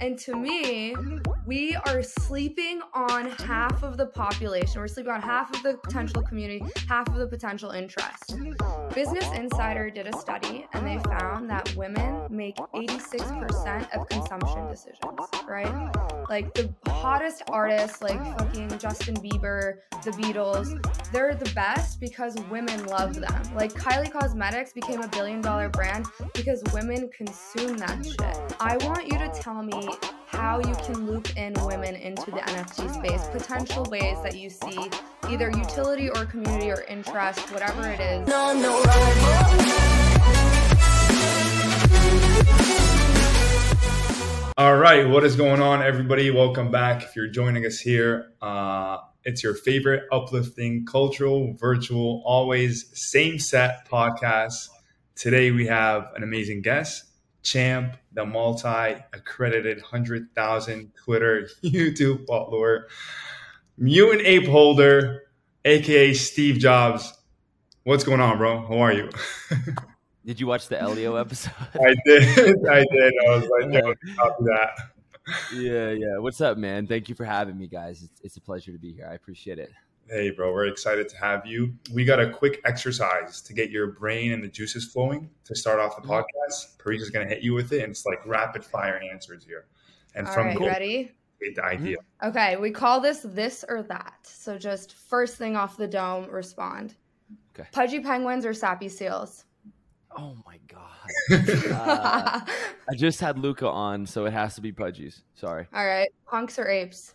And to me, we are sleeping on half of the population. We're sleeping on half of the potential community, half of the potential interest. Business Insider did a study and they found that women make 86% of consumption decisions, right? Like the hottest artists like fucking Justin Bieber, the Beatles, they're the best because women love them. Like Kylie Cosmetics became a billion dollar brand because women consume that shit. I want you to tell me how you can loop in women into the NFT space, potential ways that you see either utility or community or interest, whatever it is. No, no, All right, what is going on, everybody? Welcome back. If you're joining us here, uh, it's your favorite uplifting, cultural, virtual, always same set podcast. Today we have an amazing guest, Champ, the multi accredited 100,000 Twitter, YouTube follower, mutant ape holder, aka Steve Jobs. What's going on, bro? How are you? Did you watch the Elio episode? I did. I did. I was like, yeah, copy that. Yeah, yeah. What's up, man? Thank you for having me, guys. It's, it's a pleasure to be here. I appreciate it. Hey, bro, we're excited to have you. We got a quick exercise to get your brain and the juices flowing to start off the mm-hmm. podcast. Parisa is going to hit you with it, and it's like rapid fire answers here. And All from right, ready? the idea. Mm-hmm. Okay, we call this this or that. So just first thing off the dome, respond. Okay. Pudgy penguins or sappy seals? Oh my god! uh, I just had Luca on, so it has to be pudgies. Sorry. All right, punks or apes?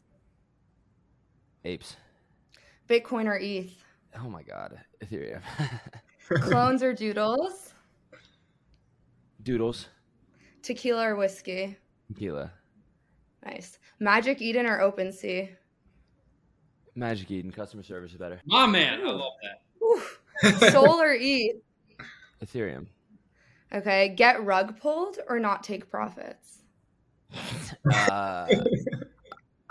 Apes. Bitcoin or ETH? Oh my God, Ethereum. Clones or doodles? Doodles. Tequila or whiskey? Tequila. Nice. Magic Eden or OpenSea? Magic Eden. Customer service is better. My man, I love that. Sol or ETH? Ethereum. Okay. Get rug pulled or not take profits? uh,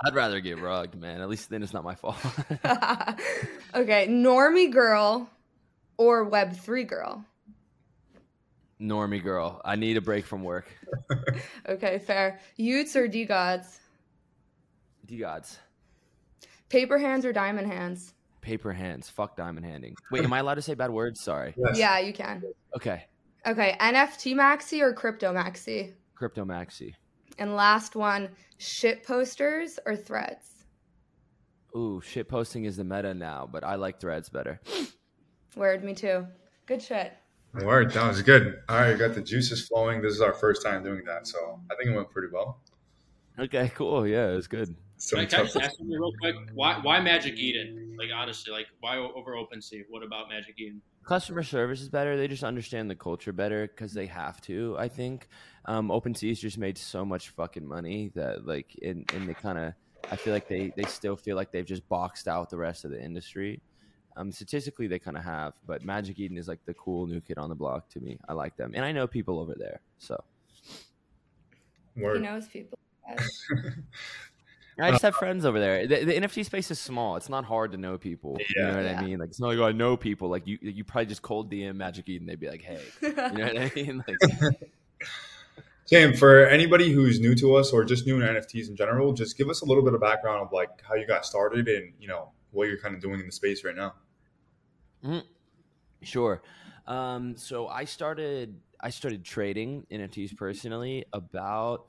I'd rather get rugged, man. At least then it's not my fault. okay, normie girl or web three girl? Normie girl. I need a break from work. okay, fair. y00ts or DeGods? D gods. Paper hands or diamond hands? Paper hands. Fuck diamond handing. Wait, am I allowed to say bad words? Sorry. Yes. Yeah, you can. Okay. Okay, NFT maxi or crypto maxi? Crypto maxi. And last one, shit posters or threads? Ooh, shit posting is the meta now, but I like threads better. Word, me too. Good shit. Word, that was good. All right, got the juices flowing. This is our first time doing that, so I think it went pretty well. Okay, cool. Yeah, it was good. Can I, can I just ask you real quick? Why, why Magic Eden? Like honestly, like why over OpenSea? What about Magic Eden? Customer service is better. They just understand the culture better because they have to. I think um, OpenSea's just made so much fucking money that like, in and they kind of, I feel like they they still feel like they've just boxed out the rest of the industry. Um, statistically, they kind of have, but Magic Eden is like the cool new kid on the block to me. I like them, and I know people over there, so. Word. He knows people. I just have friends over there. The, the, NFT space is small. It's not hard to know people. Yeah. You know what yeah. I mean? Like it's not like oh, I know people. Like you, you probably just cold DM Magic Eden. They'd be like, hey, you know what I mean? Like, Sam, for anybody who's new to us or just new in NFTs in general, just give us a little bit of background of like how you got started and you know what you're kind of doing in the space right now. Mm-hmm. Sure. Um, so I started I started trading NFTs personally about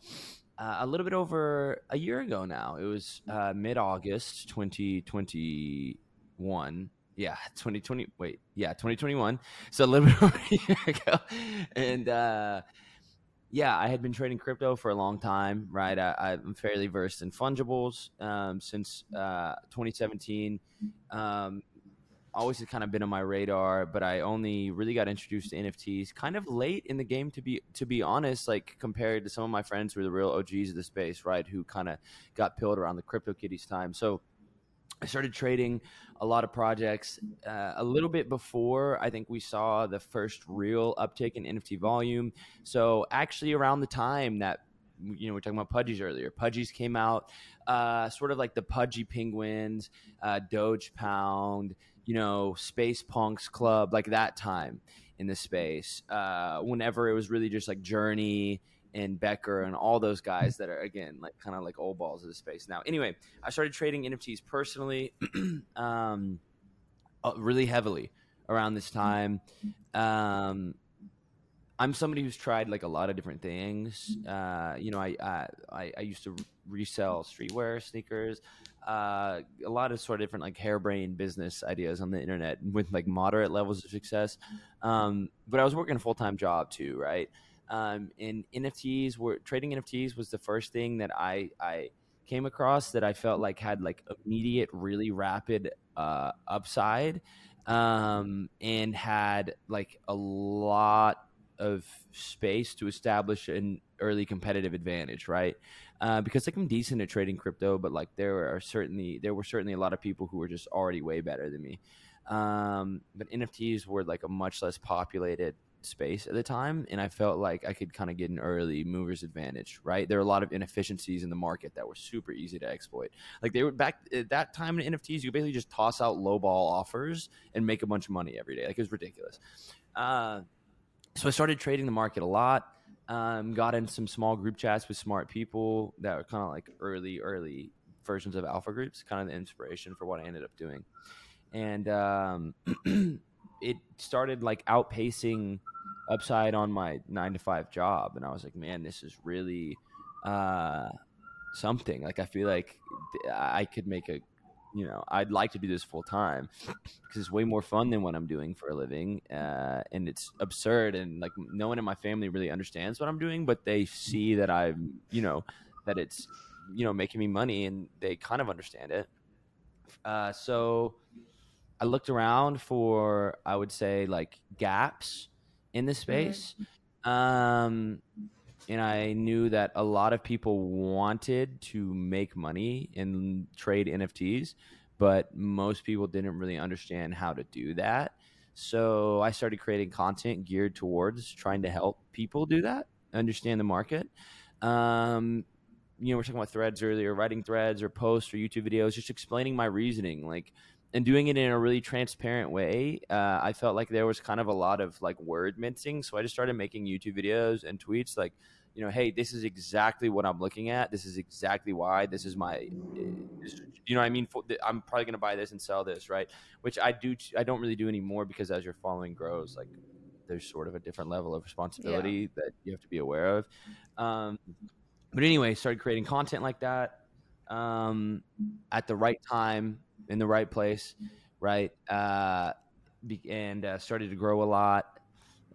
uh, a little bit over a year ago now. It was uh, mid August 2021. Yeah, 2020. Wait, yeah, 2021. So a little bit over a year ago. And uh, yeah, I had been trading crypto for a long time, right? I, am fairly versed in fungibles um, since uh, 2017. Um, always kind of been on my radar, but I only really got introduced to NFTs kind of late in the game to be to be honest, like compared to some of my friends who are the real OGs of the space, right? Who kind of got pilled around the CryptoKitties time. So I started trading a lot of projects uh, a little bit before I think we saw the first real uptick in NFT volume. So actually around the time that you know, we are talking about Pudgies earlier. Pudgies came out, uh, sort of like the Pudgy Penguins, uh, Doge Pound, you know, Space Punks Club, like that time in the space. Uh, whenever it was really just like Journey and Becker and all those guys that are again like kind of like old balls of the space now. Anyway, I started trading NFTs personally, um, uh, really heavily around this time. Um, I'm somebody who's tried like a lot of different things. Uh, you know, I, I I used to resell streetwear, sneakers, uh, a lot of sort of different like harebrained business ideas on the internet with like moderate levels of success. Um, but I was working a full time job too, right? Um, and NFTs were trading NFTs was the first thing that I I came across that I felt like had like immediate, really rapid uh, upside, um, and had like a lot of space to establish an early competitive advantage, right? Uh, because like I'm decent at trading crypto, but like there are certainly there were certainly a lot of people who were just already way better than me. Um, but NFTs were like a much less populated space at the time, and I felt like I could kind of get an early mover's advantage. Right, there are a lot of inefficiencies in the market that were super easy to exploit. Like they were back at that time in NFTs, you basically just toss out low ball offers and make a bunch of money every day. Like it was ridiculous. Uh, so I started trading the market a lot. Um, got in some small group chats with smart people that were kind of like early, early versions of alpha groups, kind of the inspiration for what I ended up doing. And um, it started like outpacing upside on my nine to five job. And I was like, man, this is really uh, something. Like, I feel like I could make a you know, I'd like to do this full time because it's way more fun than what I'm doing for a living. Uh, and it's absurd. And like, no one in my family really understands what I'm doing, but they see that I'm, you know, that it's, you know, making me money and they kind of understand it. Uh, so I looked around for, I would say, like gaps in the space. Mm-hmm. Um, and I knew that a lot of people wanted to make money and trade NFTs, but most people didn't really understand how to do that. So I started creating content geared towards trying to help people do that, understand the market. Um, you know, we're talking about threads earlier, writing threads or posts or YouTube videos, just explaining my reasoning, like, and doing it in a really transparent way. Uh, I felt like there was kind of a lot of like word mincing, so I just started making YouTube videos and tweets like you know, hey, this is exactly what I'm looking at. This is exactly why. This is my, you know, I mean, I'm probably going to buy this and sell this, right? Which I do. I don't really do anymore because as your following grows, like there's sort of a different level of responsibility yeah. that you have to be aware of. Um, but anyway, started creating content like that um, at the right time in the right place, right? Uh, and uh, started to grow a lot.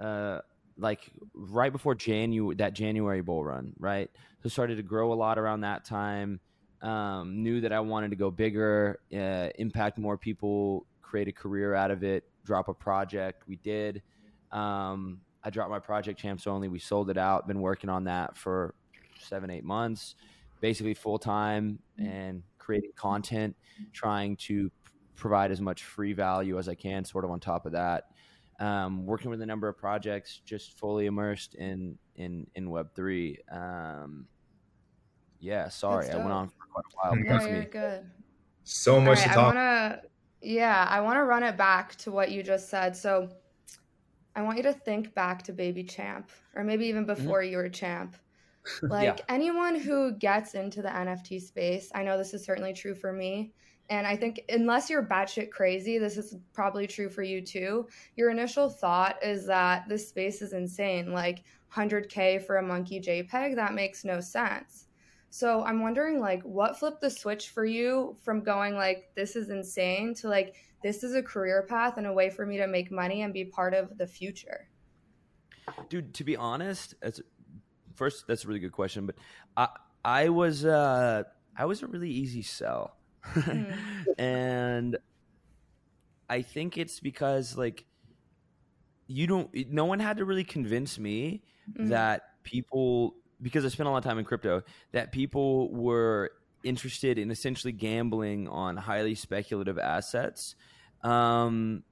Uh, like right before January that January bull run, right? So started to grow a lot around that time. Um, knew that I wanted to go bigger, uh, impact more people, create a career out of it, drop a project. We did. Um, I dropped my project champs only. We sold it out. Been working on that for seven, eight months, basically full time and creating content, trying to provide as much free value as I can, sort of on top of that um, working with a number of projects, just fully immersed in in in Web three. Um, yeah, sorry, I went on for quite a while. No, you're good. So much right, to talk. I wanna, yeah, I want to run it back to what you just said. So, I want you to think back to Baby Champ, or maybe even mm-hmm. before mm-hmm. you were Champ. Like yeah. anyone who gets into the NFT space, I know this is certainly true for me and I think unless you're batshit crazy, this is probably true for you too. Your initial thought is that this space is insane, like 100k for a monkey JPEG. That makes no sense. So I'm wondering, like, what flipped the switch for you from going like this is insane to like this is a career path and a way for me to make money and be part of the future. Dude, to be honest, as first that's a really good question, but I I was uh I was a really easy sell. and I think it's because like you don't no one had to really convince me mm-hmm. that people because I spent a lot of time in crypto that people were interested in essentially gambling on highly speculative assets. Um,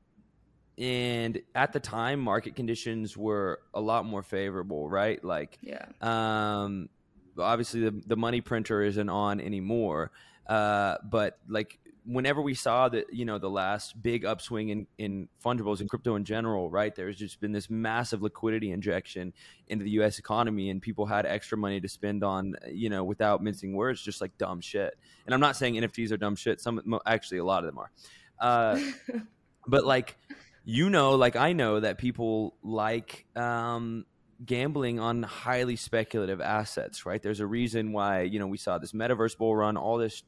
and at the time market conditions were a lot more favorable, right? Like yeah. Um obviously the the money printer isn't on anymore. Uh, but like whenever we saw that you know the last big upswing in in fungibles and crypto in general right there's just been this massive liquidity injection into the us economy and people had extra money to spend on you know without mincing words just like dumb shit. And i'm not saying nfts are dumb shit. Some actually a lot of them are. Uh, but like you know like i know that people like um gambling on highly speculative assets, right? There's a reason why, you know, we saw this metaverse bull run, all this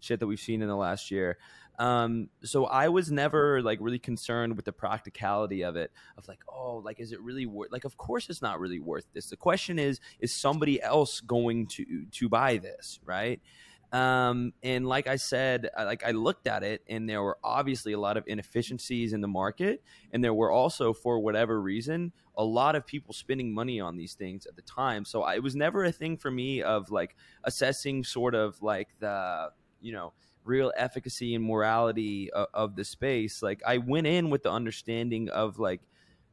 shit that we've seen in the last year. Um, so I was never like really concerned with the practicality of it, of like, oh, like, is it really worth? Like, of course, it's not really worth this. The question is, is somebody else going to to buy this, right? Um, and like I said, like I looked at it, and there were obviously a lot of inefficiencies in the market, and there were also, for whatever reason, a lot of people spending money on these things at the time. So I, it was never a thing for me of like assessing sort of like the you know real efficacy and morality of, of the space like i went in with the understanding of like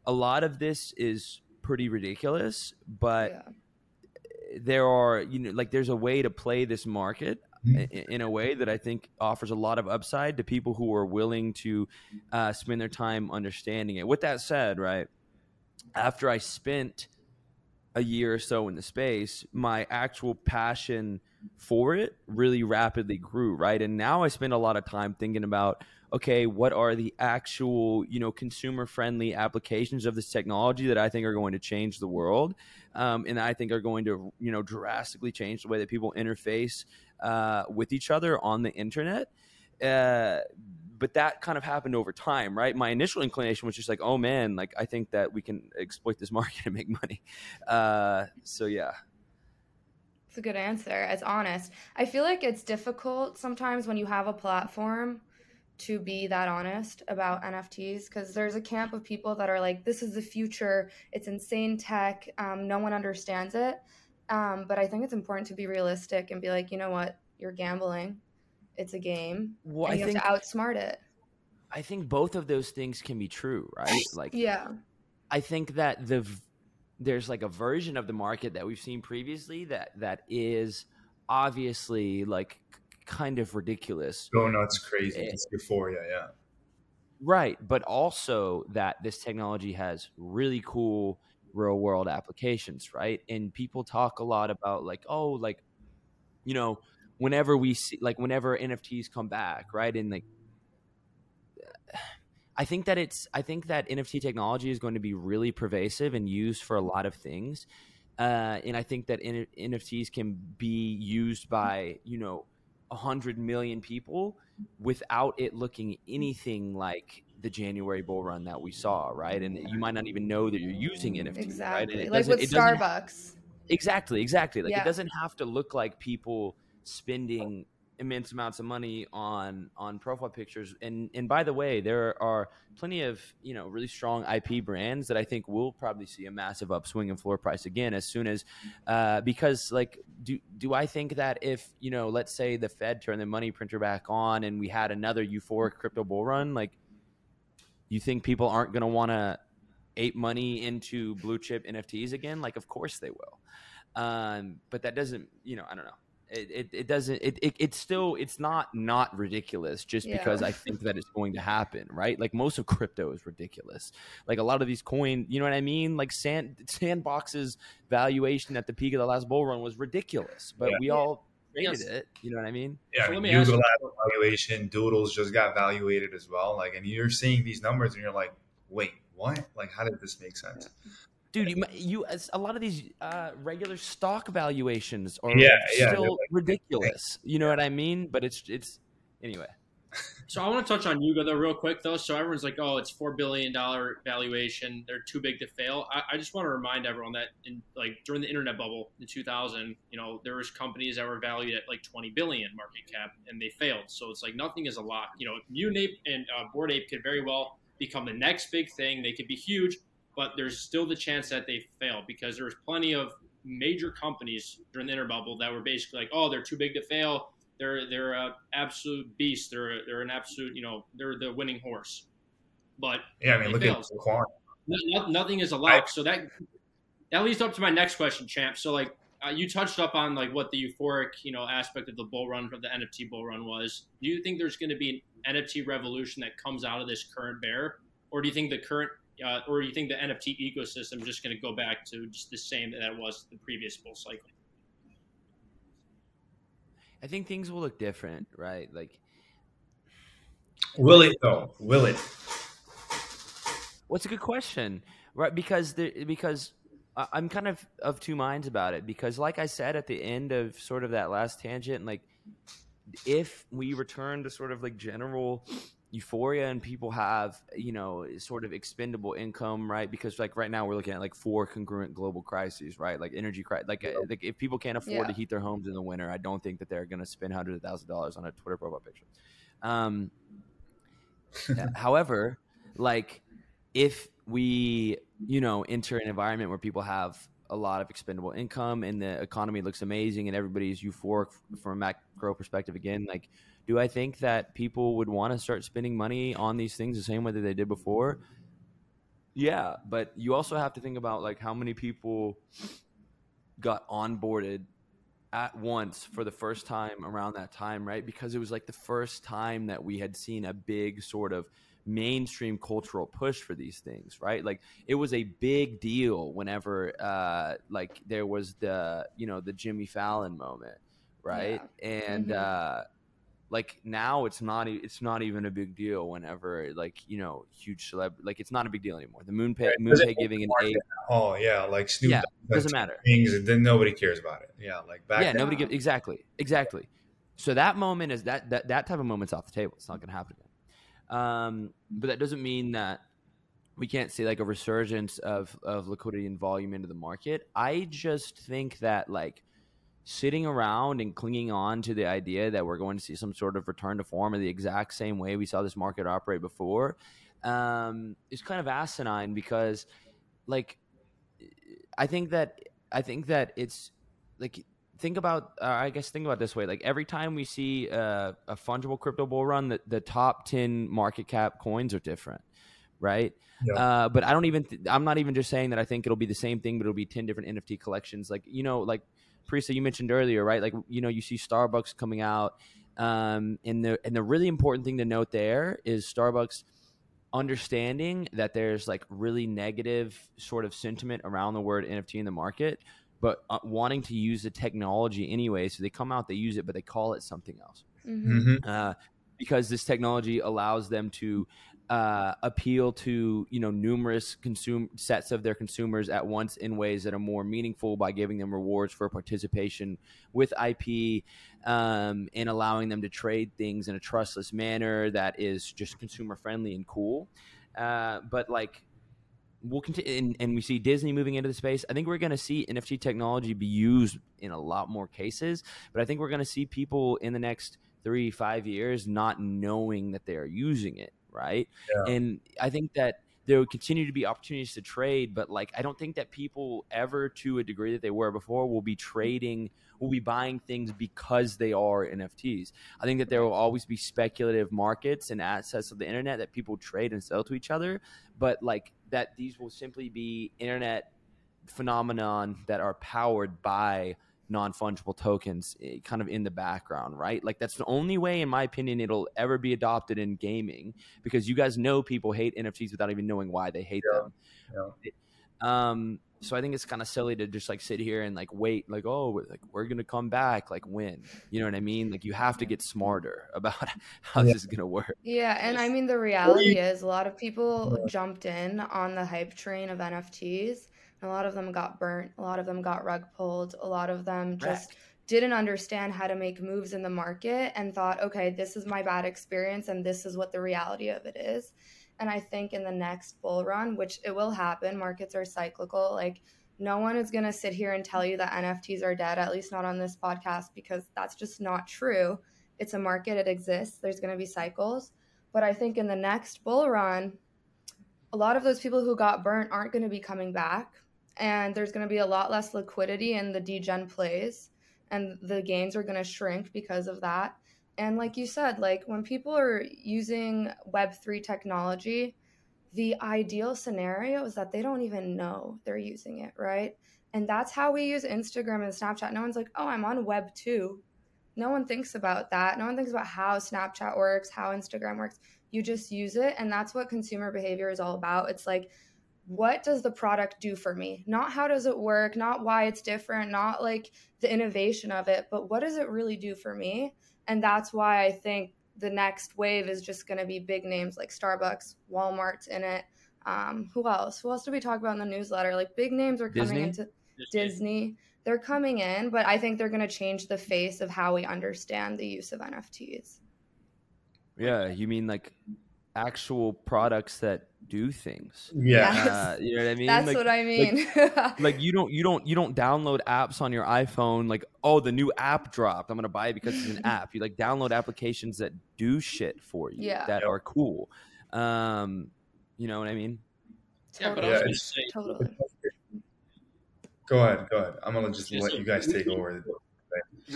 a lot of this is pretty ridiculous but yeah. there are you know like there's a way to play this market mm-hmm. in, in a way that I think offers a lot of upside to people who are willing to uh, spend their time understanding it. With that said, right after I spent a year or so in the space, my actual passion for it really rapidly grew, right? And now I spend a lot of time thinking about okay, what are the actual, you know, consumer friendly applications of this technology that I think are going to change the world, um, and I think are going to, you know, drastically change the way that people interface uh, with each other on the internet. Uh, but that kind of happened over time, right? My initial inclination was just like, oh man, like I think that we can exploit this market and make money. Uh, so yeah, a good answer. It's honest. I feel like it's difficult sometimes when you have a platform to be that honest about NFTs because there's a camp of people that are like, this is the future. It's insane tech. Um, no one understands it. Um, but I think it's important to be realistic and be like, you know what? You're gambling. It's a game. Well, and you I have think, to outsmart it. I think both of those things can be true, right? Like, yeah. I think that the there's like a version of the market that we've seen previously that that is obviously like kind of ridiculous. Go nuts, crazy. Eh, it, it's euphoria, yeah. Right, but also that this technology has really cool real world applications, right? And people talk a lot about like, oh, like, you know, whenever we see, like, whenever NFTs come back, right? And like, I think that it's I think that NFT technology is going to be really pervasive and used for a lot of things. Uh, and I think that N- NFTs can be used by you know a hundred million people without it looking anything like the January bull run that we saw, right? And you might not even know that you're using NFT, exactly. right? like with Starbucks. Exactly, exactly. Like yeah. it doesn't have to look like people spending immense amounts of money on on profile pictures. And and by the way there are plenty of you know really strong ip brands that i think will probably see a massive upswing in floor price again as soon as uh, because like do do i think that if you know let's say the fed turned the money printer back on and we had another euphoric crypto bull run like you think people aren't going to want to ape money into blue chip nfts again? Like of course they will. Um, but that doesn't you know i don't know it, it, it, doesn't it, it it's still it's not not ridiculous just yeah. because i think that it's going to happen right like most of crypto is ridiculous like a lot of these coin you know what i mean like sand sandbox's valuation at the peak of the last bull run was ridiculous but yeah. we all traded yes. it you know what i mean yeah so I mean, Yuga valuation doodles just got valuated as well like and you're seeing these numbers and you're like wait what like how did this make sense yeah dude. You, you a lot of these uh, regular stock valuations are yeah, yeah, still like, ridiculous. You know what I mean? But it's it's anyway. So I want to touch on Yuga though, real quick though. So everyone's like, "Oh, it's four billion dollar valuation. They're too big to fail." I, I, just want to remind everyone that in like during the internet bubble in 2000, you know, there was companies that were valued at like 20 billion market cap and they failed. So it's like nothing is a lock. You know, Mutant Ape and uh, Bored Ape could very well become the next big thing. They could be huge, but there's still the chance that they fail because there's plenty of major companies during the interbubble that were basically like, oh, they're too big to fail. They're they're an absolute beast. They're they're an absolute you know they're the winning horse. But yeah, I mean look fails. at Kwon. No, nothing is a lock. So that that leads up to my next question, champ. So like uh, you touched up on like what the euphoric you know aspect of the bull run of the NFT bull run was. Do you think there's going to be an NFT revolution that comes out of this current bear, or do you think the current uh, or do you think the NFT ecosystem is just going to go back to just the same that it was the previous bull cycle? I think things will look different, right? Like, will it though? Will it? What's a good question, right? Because the, because I'm kind of of two minds about it. Because, like I said at the end of sort of that last tangent, like if we return to sort of like general euphoria and people have you know sort of expendable income right? Because like right now we're looking at like four congruent global crises right? Like energy crisis like, uh, like if people can't afford yeah. to heat their homes in the winter i don't think that they're going to spend hundreds of thousands of dollars on a twitter profile picture. Um however like if we you know enter an environment where people have a lot of expendable income and the economy looks amazing and everybody's euphoric from a macro perspective again like do I think that people would want to start spending money on these things the same way that they did before? Yeah, but you also have to think about like how many people got onboarded at once for the first time around that time, right? Because it was like the first time that we had seen a big sort of mainstream cultural push for these things, right? Like it was a big deal whenever uh like there was the, you know, the Jimmy Fallon moment, right? Yeah. And mm-hmm. uh like now it's not it's not even a big deal whenever like you know huge celeb like it's not a big deal anymore. The MoonPay moon pay giving an a oh yeah like Snoop yeah doesn't matter. things and then nobody cares about it. Yeah like back yeah nobody gives exactly exactly. So that moment is that that that type of moment's off the table. It's not going to happen again. Um but that doesn't mean that we can't see like a resurgence of of liquidity and volume into the market. I just think that like sitting around and clinging on to the idea that we're going to see some sort of return to form in the exact same way we saw this market operate before um, is kind of asinine because, like, I think that I think that it's like think about uh, I guess think about this way like every time we see uh, a fungible crypto bull run the, the top 10 market cap coins are different right yeah. uh, but I don't even th- I'm not even just saying that I think it'll be the same thing but it'll be 10 different NFT collections like you know like Parisa, you mentioned earlier, right? Like you know, you see Starbucks coming out, um, and the and the really important thing to note there is Starbucks understanding that there's like really negative sort of sentiment around the word NFT in the market, but uh, wanting to use the technology anyway. So they come out, they use it, but they call it something else. Mm-hmm. mm-hmm. Uh, because this technology allows them to uh, appeal to you know numerous consume sets of their consumers at once in ways that are more meaningful by giving them rewards for participation with IP um, and allowing them to trade things in a trustless manner that is just consumer friendly and cool. Uh, but like we'll continue, and, and, we see Disney moving into the space. I think we're going to see NFT technology be used in a lot more cases, but I think we're going to see people in the next three, five years not knowing that they are using it right? Yeah. And I think that there would continue to be opportunities to trade, but like I don't think that people ever, to a degree that they were before, will be trading, will be buying things because they are NFTs. I think that there will always be speculative markets and assets of the internet that people trade and sell to each other, but like that these will simply be internet phenomenon that are powered by non fungible tokens eh, kind of in the background, right? Like that's the only way, in my opinion, it'll ever be adopted in gaming because you guys know people hate NFTs without even knowing why they hate yeah. them. Yeah. Um, so I think it's kind of silly to just like sit here and like wait, like oh, like we're gonna come back, like when, you know what I mean? Like you have to get smarter about how yeah. this is gonna work. Yeah, and I mean the reality is a lot of people jumped in on the hype train of NFTs a lot of them got burnt. A lot of them got rug pulled. A lot of them just Wrecked. didn't understand how to make moves in the market and thought, okay, this is my bad experience and this is what the reality of it is. And I think in the next bull run, which it will happen, markets are cyclical. Like, no one is going to sit here and tell you that NFTs are dead, at least not on this podcast, because that's just not true. It's a market, it exists. There's going to be cycles. But I think in the next bull run, a lot of those people who got burnt aren't going to be coming back and there's going to be a lot less liquidity in the degen plays and the gains are going to shrink because of that and like you said like when people are using web3 technology the ideal scenario is that they don't even know they're using it right And that's how we use Instagram and Snapchat. No one's like, oh, I'm on Web 2. No one thinks about that. No one thinks about how Snapchat works, how Instagram works. You just use it. And that's what consumer behavior is all about. It's like, what does the product do for me? Not how does it work, not why it's different, not like the innovation of it, but what does it really do for me? And that's why I think the next wave is just going to be big names like Starbucks, Walmart's in it. Um, who else? Who else did we talk about in the newsletter? Like big names are coming Disney? into Disney. They're coming in, but I think they're going to change the face of how we understand the use of NFTs. Yeah, you mean like actual products that do things. Yeah. Uh, you know what I mean? That's Like- what I mean. like you don't you don't you don't download apps on your iphone like oh the new app dropped i'm gonna buy it because it's an app you like download applications that do shit for you Yeah. that Yep. are cool um you know what i mean Yeah, but I totally. was Yeah, going to say, totally. Go ahead, go ahead. I'm gonna just Yes, let you guys take over.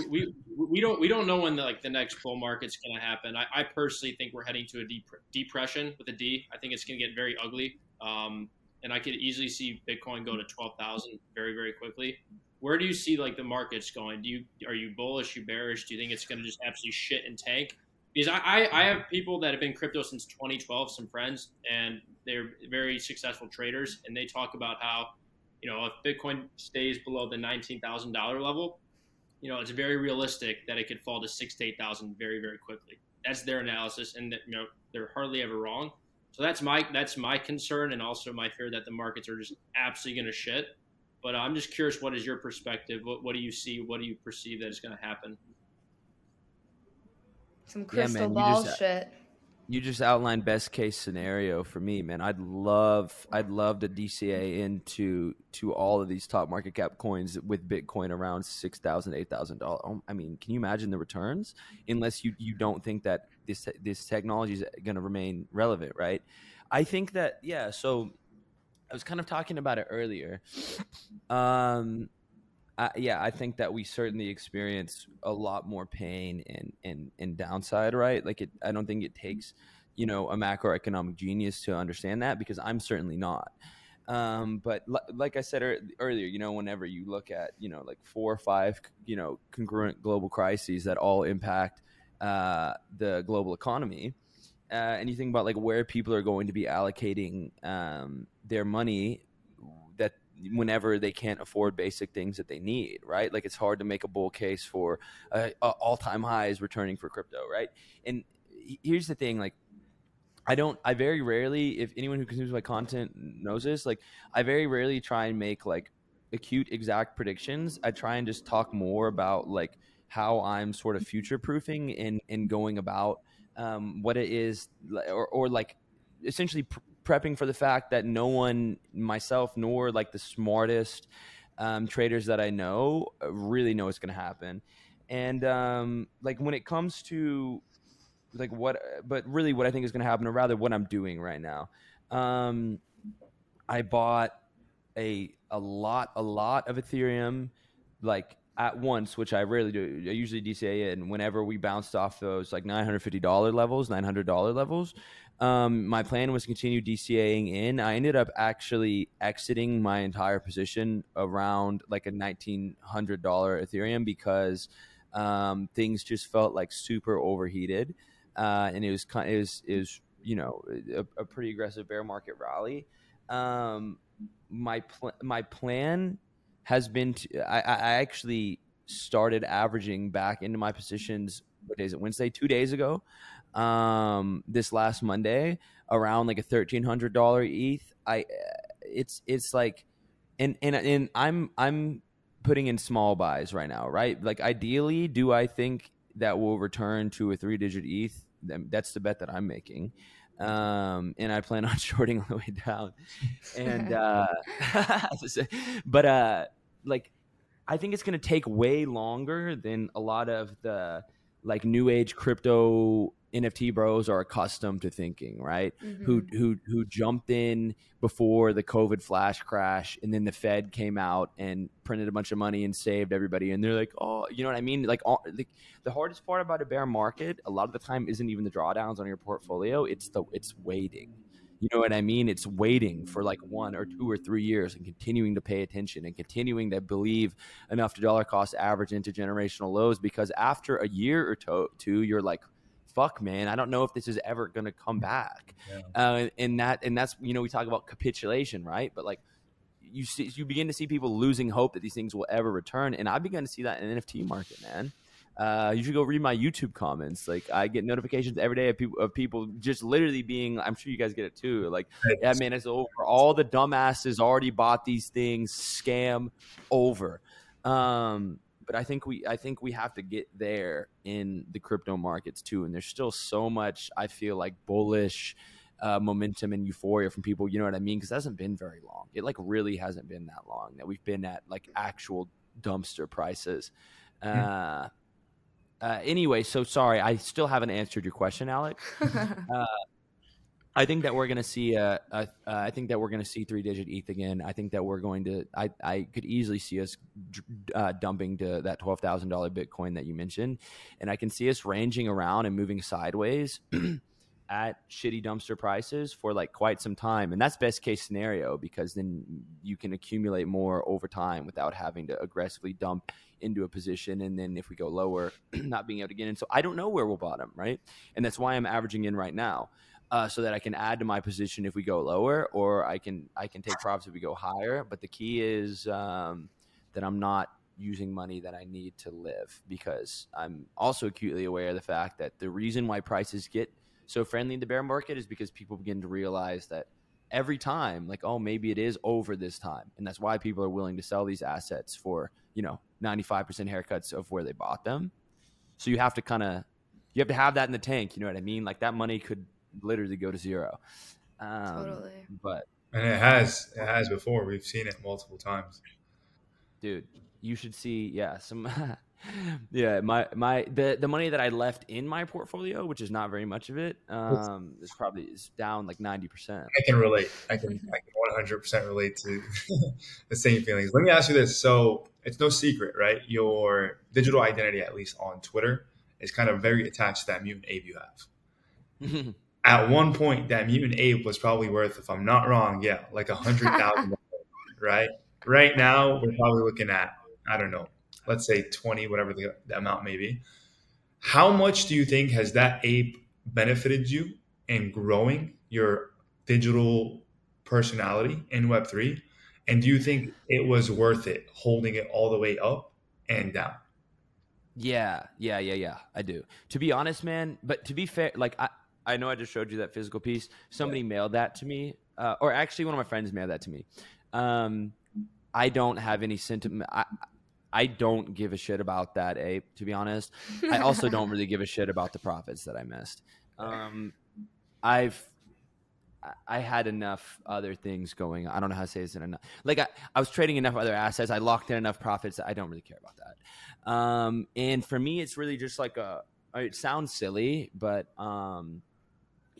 We we don't we don't know when the like the next bull market's going to happen. I, I personally think we're heading to a dep- depression with a D. I think it's going to get very ugly, um, and I could easily see Bitcoin go to twelve thousand very very quickly. Where do you see like the markets going? Do you are you bullish? You bearish? Do you think it's going to just absolutely shit and tank? Because I, I, I have people that have been crypto since 2012, some friends, and they're very successful traders, and they talk about how, you know, if Bitcoin stays below the $19,000 level, you know, it's very realistic that it could fall to six to eight thousand very, very quickly. That's their analysis, and that you know they're hardly ever wrong. So that's my that's my concern, and also my fear that the markets are just absolutely going to shit. But I'm just curious, what is your perspective? What what do you see? What do you perceive that is going to happen? Some Yeah, crystal man, ball just- shit. You just outlined best case scenario for me man. I'd love i'd love to dca into to all of these top market cap coins with bitcoin around six thousand eight thousand dollars i mean can you imagine the returns? Unless you you don't think that this this technology is going to remain relevant right? I think that yeah so i was kind of talking about it earlier. Um Yeah, I think that we certainly experience a lot more pain and, and, and downside, right? Like, it, I don't think it takes, you know, a macroeconomic genius to understand that because I'm certainly not. Um, but li- like I said ear- earlier, you know, whenever you look at, you know, like four or five, you know, congruent global crises that all impact uh, the global economy, uh, and you think about like where people are going to be allocating um, their money whenever they can't afford basic things that they need, right? Like it's hard to make a bull case for uh, all time highs returning for crypto, right? And here's the thing, like. I don't. I very rarely, if anyone who consumes my content knows this, like I very rarely try and make like acute exact predictions. I try and just talk more about like how I'm sort of future proofing and and going about um, what it is, or or like essentially pr- prepping for the fact that no one, myself, nor like the smartest um, traders that I know, uh, really know what's going to happen. And um, like when it comes to like what, but really what I think is going to happen, or rather what I'm doing right now, um, I bought a a lot a lot of Ethereum, like at once, which I rarely do. I usually DCA it, and whenever we bounced off those like nine hundred fifty dollar levels, nine hundred dollar levels, um, my plan was to continue DCAing in. I ended up actually exiting my entire position around like a nineteen hundred dollar Ethereum because um, things just felt like super overheated, uh, and it was kind it was it was you know a, a pretty aggressive bear market rally. Um, my pl- my plan has been to I, I actually started averaging back into my positions what day is it Wednesday two days ago um this last Monday around like a thirteen hundred dollar ETH I it's it's like and and and I'm I'm putting in small buys right now right? Like ideally do I think that will return to a three digit ETH that's the bet that I'm making. Um and I plan on shorting on the way down. And uh but uh like i think it's going to take way longer than a lot of the like new age crypto nft bros are accustomed to thinking right who Mhm. who who jumped in before the covid flash crash and then the fed came out and printed a bunch of money and saved everybody and they're like oh you know what i mean like, all, like the hardest part about a bear market a lot of the time isn't even the drawdowns on your portfolio it's the it's waiting You know what I mean? It's waiting for like one or two or three years and continuing to pay attention and continuing to believe enough to dollar cost average into generational lows because after a year or to- two, you're like, fuck man i don't know if this is ever going to come back yeah. uh, and that and that's you know we talk about capitulation right but like you see you begin to see people losing hope that these things will ever return and I've begun to see that in the nft market man uh, you should go read my YouTube comments. Like I get notifications every day of people of people just literally being. I'm sure you guys get it too. Like, yeah, man, it's over. All the dumbasses already bought these things. Scam over. Um, but I think we I think we have to get there in the crypto markets too. And there's still so much I feel like bullish uh, momentum and euphoria from people. You know what I mean? Because it hasn't been very long. It like really hasn't been that long that we've been at like actual dumpster prices. Hmm. Uh, uh, anyway, so sorry, I still haven't answered your question, Alex. I think that we're going to see a, a uh, I think that we're going to see three digit ETH again. I think that we're going to. I, I could easily see us uh, dumping to that twelve thousand dollar Bitcoin that you mentioned, and I can see us ranging around and moving sideways at shitty dumpster prices for like quite some time, and that's best case scenario because then you can accumulate more over time without having to aggressively dump into a position, and then if we go lower, not being able to get in. So I don't know where we'll bottom, right? And that's why I'm averaging in right now uh, so that I can add to my position if we go lower, or I can I can take profits if we go higher. But the key is um, that I'm not using money that I need to live because I'm also acutely aware of the fact that the reason why prices get so friendly in the bear market is because people begin to realize that every time like oh maybe it is over this time. And that's why people are willing to sell these assets for you know 95% haircuts of where they bought them. So you have to kind of you have to have that in the tank you know what i mean? Like that money could literally go to zero. Um, totally. But and it has it has before. We've seen it multiple times. Dude, you should see. Yeah, some. yeah, my my the the money that I left in my portfolio, which is not very much of it, um, is probably is down like ninety percent. I can relate. I can I can one hundred percent relate to the same feelings. Let me ask you this: so it's no secret, right? Your digital identity, at least on Twitter, is kind of very attached to that mutant ape you have. at one point that mutant ape was probably worth, if I'm not wrong, yeah, like a hundred thousand, right? Right now we're probably looking at, I don't know, let's say 20, whatever the, the amount may be. How much do you think has that ape benefited you in growing your digital personality in Web3? And do you think it was worth it holding it all the way up and down? Yeah, yeah, yeah, yeah. I do. To be honest, man, but to be fair, like I, I know I just showed you that physical piece. Somebody yeah. mailed that to me, uh, or actually, one of my friends mailed that to me. Um, I don't have any sentiment. I, I don't give a shit about that ape, to be honest. I also don't really give a shit about the profits that I missed. Um, I've I had enough other things going. I don't know how to say this enough. Like I, I was trading enough other assets. I locked in enough profits. I don't really care about that. Um, and for me, it's really just like a. It sounds silly, but um,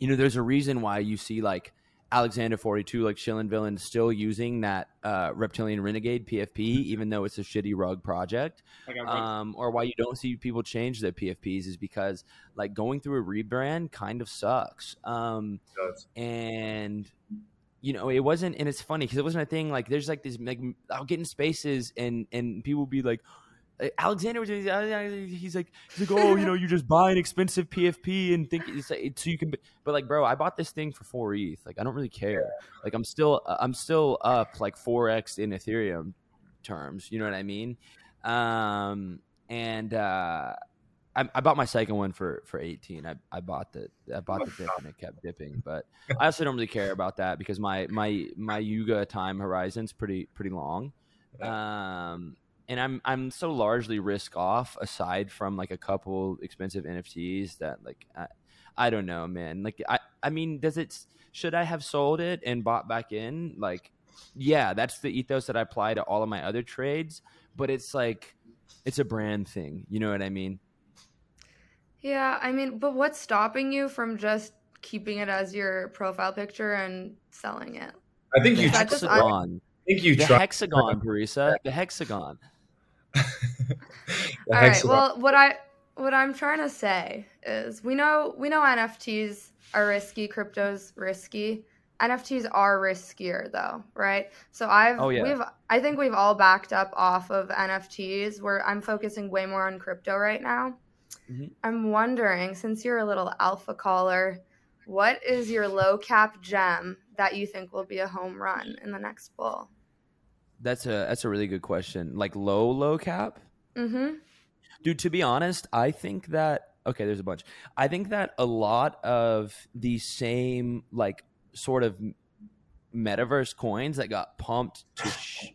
you know, there's a reason why you see like Alexander 42, like Shilling Villain, still using that uh, Reptilian Renegade PFP, even though it's a shitty rug project. Um, or why you don't see people change their PFPs is because like going through a rebrand kind of sucks. Um, and you know, it wasn't, and it's funny because it wasn't a thing. Like, there's like this, like, I'll get in spaces and and people be like, Alexander was he's like he's like oh you know you just buy an expensive PFP and think it's like, so you can but like bro I bought this thing for four ETH like I don't really care. Like I'm still I'm still up like four x in Ethereum terms you know what I mean? Um and uh I, I bought my second one for for 18 I, I bought the I bought the dip and it kept dipping but I also don't really care about that because my my my Yuga time horizon's pretty pretty long. Um and I'm I'm so largely risk off aside from like a couple expensive NFTs that like I, I don't know, man. Like I I mean, does it should I have sold it and bought back in? Like yeah, that's the ethos that I apply to all of my other trades, but it's like it's a brand thing, you know what I mean? Yeah, I mean, but what's stopping you from just keeping it as your profile picture and selling it? I think you the hexagon. I think you the tried. hexagon, Parisa. The hexagon. All right. Well, what I what I'm trying to say is we know we know NFTs are risky, crypto's risky. NFTs are riskier though, right? So I've Oh, yeah. we've I think we've all backed up off of NFTs where I'm focusing way more on crypto right now. Mhm. I'm wondering since you're a little alpha caller, what is your low cap gem that you think will be a home run in the next bull? That's a that's a really good question. Like low low cap, Mhm. dude. To be honest, I think that okay. There's a bunch. I think that a lot of the same like sort of metaverse coins that got pumped to sh-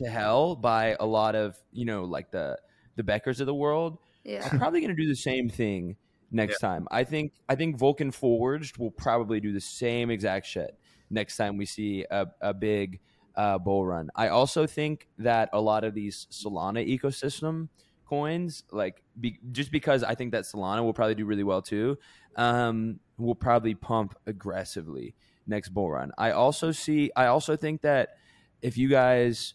to hell by a lot of you know like the the Beckers of the world Yeah. are probably going to do the same thing next time. I think I think Vulcan Forged will probably do the same exact shit next time we see a, a big uh, bull run. I also think that a lot of these Solana ecosystem coins, like be, just because I think that Solana will probably do really well too, um, will probably pump aggressively next bull run. I also see. I also think that if you guys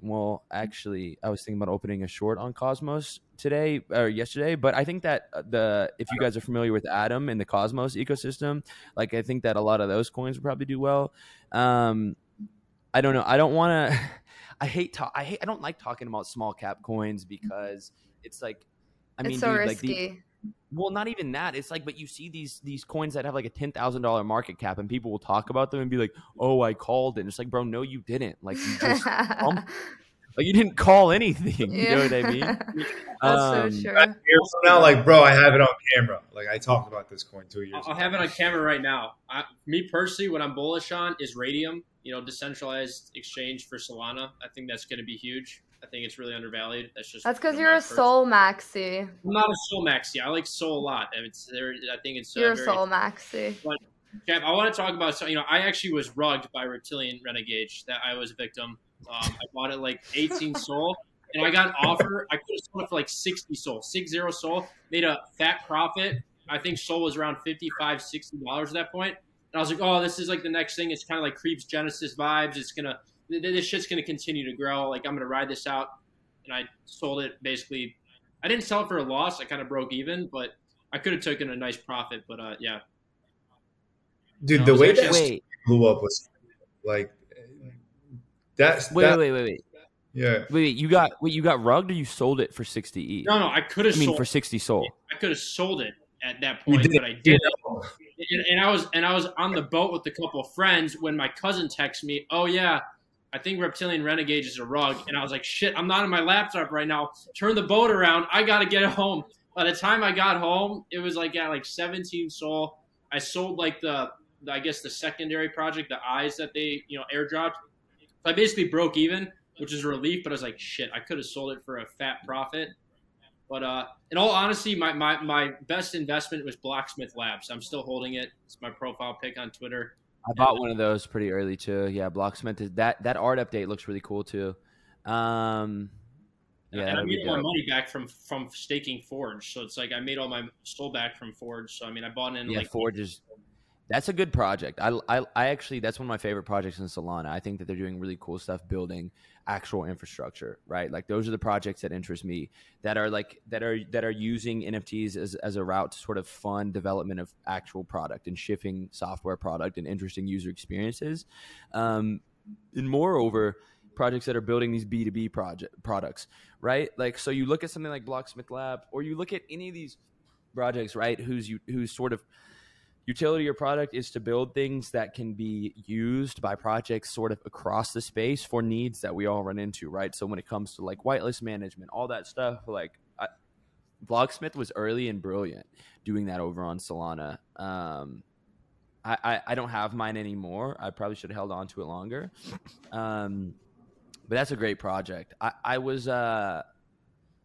well, actually, I was thinking about opening a short on Cosmos today or yesterday, but I think that uh, the if you guys are familiar with Atom and the Cosmos ecosystem, like I think that a lot of those coins will probably do well. Um, I don't know. I don't want to. I hate talk. I hate. I don't like talking about small cap coins because it's like. I mean, it's so dude, risky. like the, well, not even that. It's like, but you see these these coins that have like a ten thousand dollar market cap, and people will talk about them and be like, "Oh, I called. And it's like, bro, no, you didn't. Like, you just um, like you didn't call anything. You know what I mean? That's Um, so true. Years from now, like, bro, I have it on camera. Like, I talked about this coin two years I'll, ago. I'll have it on camera right now. I, me personally, what I'm bullish on is Raydium. You know, decentralized exchange for Solana. I think that's going to be huge. I think it's really undervalued. That's just That's because you know, you're a SOL maxi. I'm not a SOL maxi. I like SOL a lot. And It's there. I think it's uh, You're a SOL maxi. But, Jeff, I want to talk about. So, you know, I actually was rugged by Reptilian Renegade. That I was a victim. Um, I bought it like 18 SOL, and I got an offer. I could have sold it for like 60 SOL, six zero SOL. Made a fat profit. I think SOL was around 55 60 dollars at that point. And I was like, oh, this is like the next thing. It's kind of like Creeps Genesis vibes. It's gonna, th- th- this shit's gonna continue to grow. Like I'm gonna ride this out. And I sold it basically. I didn't sell it for a loss. I kind of broke even, but I could have taken a nice profit. But uh, yeah, Dude, No, the it's way actually- that Wait, blew up was like that's wait, that, wait, wait, wait, yeah. wait, wait. You got wait, you got rugged, or you sold it for sixty e? no, no, I could have I mean, sold. for sixty SOL. I could have sold it at that point, but I didn't. And, and I was and I was on the boat with a couple of friends when my cousin texted me, "Oh yeah, I think Reptilian Renegade is a rug," and I was like, "Shit, I'm not on my laptop right now. Turn the boat around. I gotta get home." By the time I got home, it was like at like 17 SOL. I sold like the, the I guess the secondary project, the eyes that they you know airdropped. I basically broke even, which is a relief. But I was like, "Shit, I could have sold it for a fat profit." But uh, in all honesty, my, my, my best investment was Blocksmith Labs. I'm still holding it. It's my profile pic on Twitter. I bought one of those pretty early too. Yeah, Blocksmith is that that art update looks really cool too. Um, yeah, and I made all my money back from from staking Forge. So it's like I made all my SOL back from Forge. So I mean, I bought in Yeah, like Forge is that's a good project. I, I I actually that's one of my favorite projects in Solana. I think that they're doing really cool stuff building actual infrastructure, right? Like those are the projects that interest me that are like that are that are using NFTs as as a route to sort of fund development of actual product and shipping software product and interesting user experiences. Um, and moreover, projects that are building these B2B project products, right? Like so you look at something like Blocksmith Lab or you look at any of these projects, right, who's you whose sort of utility or product is to build things that can be used by projects sort of across the space for needs that we all run into, right? So when it comes to like whitelist management, all that stuff, like I, was early and brilliant doing that over on Solana. Um, I, I, I don't have mine anymore. I probably should have held on to it longer. Um, but that's a great project. I, I was uh,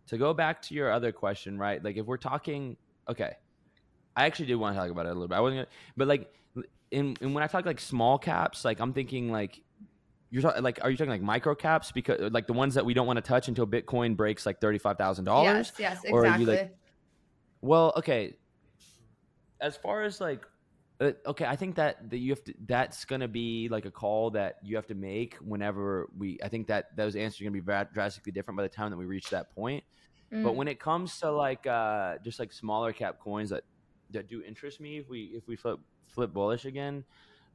to go back to your other question, right? Like if we're talking, okay, I actually did want to talk about it a little bit. I wasn't, gonna, but like, in, in when I talk like small caps, like I'm thinking like you're talking like are you talking like micro caps because like the ones that we don't want to touch until Bitcoin breaks like thirty five thousand dollars? Yes, yes, Or are you, exactly. like- Well, okay. As far as like, uh, okay, I think that that you have to. That's gonna be like a call that you have to make whenever we. I think that those answers are gonna be drastically different by the time that we reach that point. But Mm. when it comes to like uh, just like smaller cap coins that that do interest me, if we if we flip flip bullish again,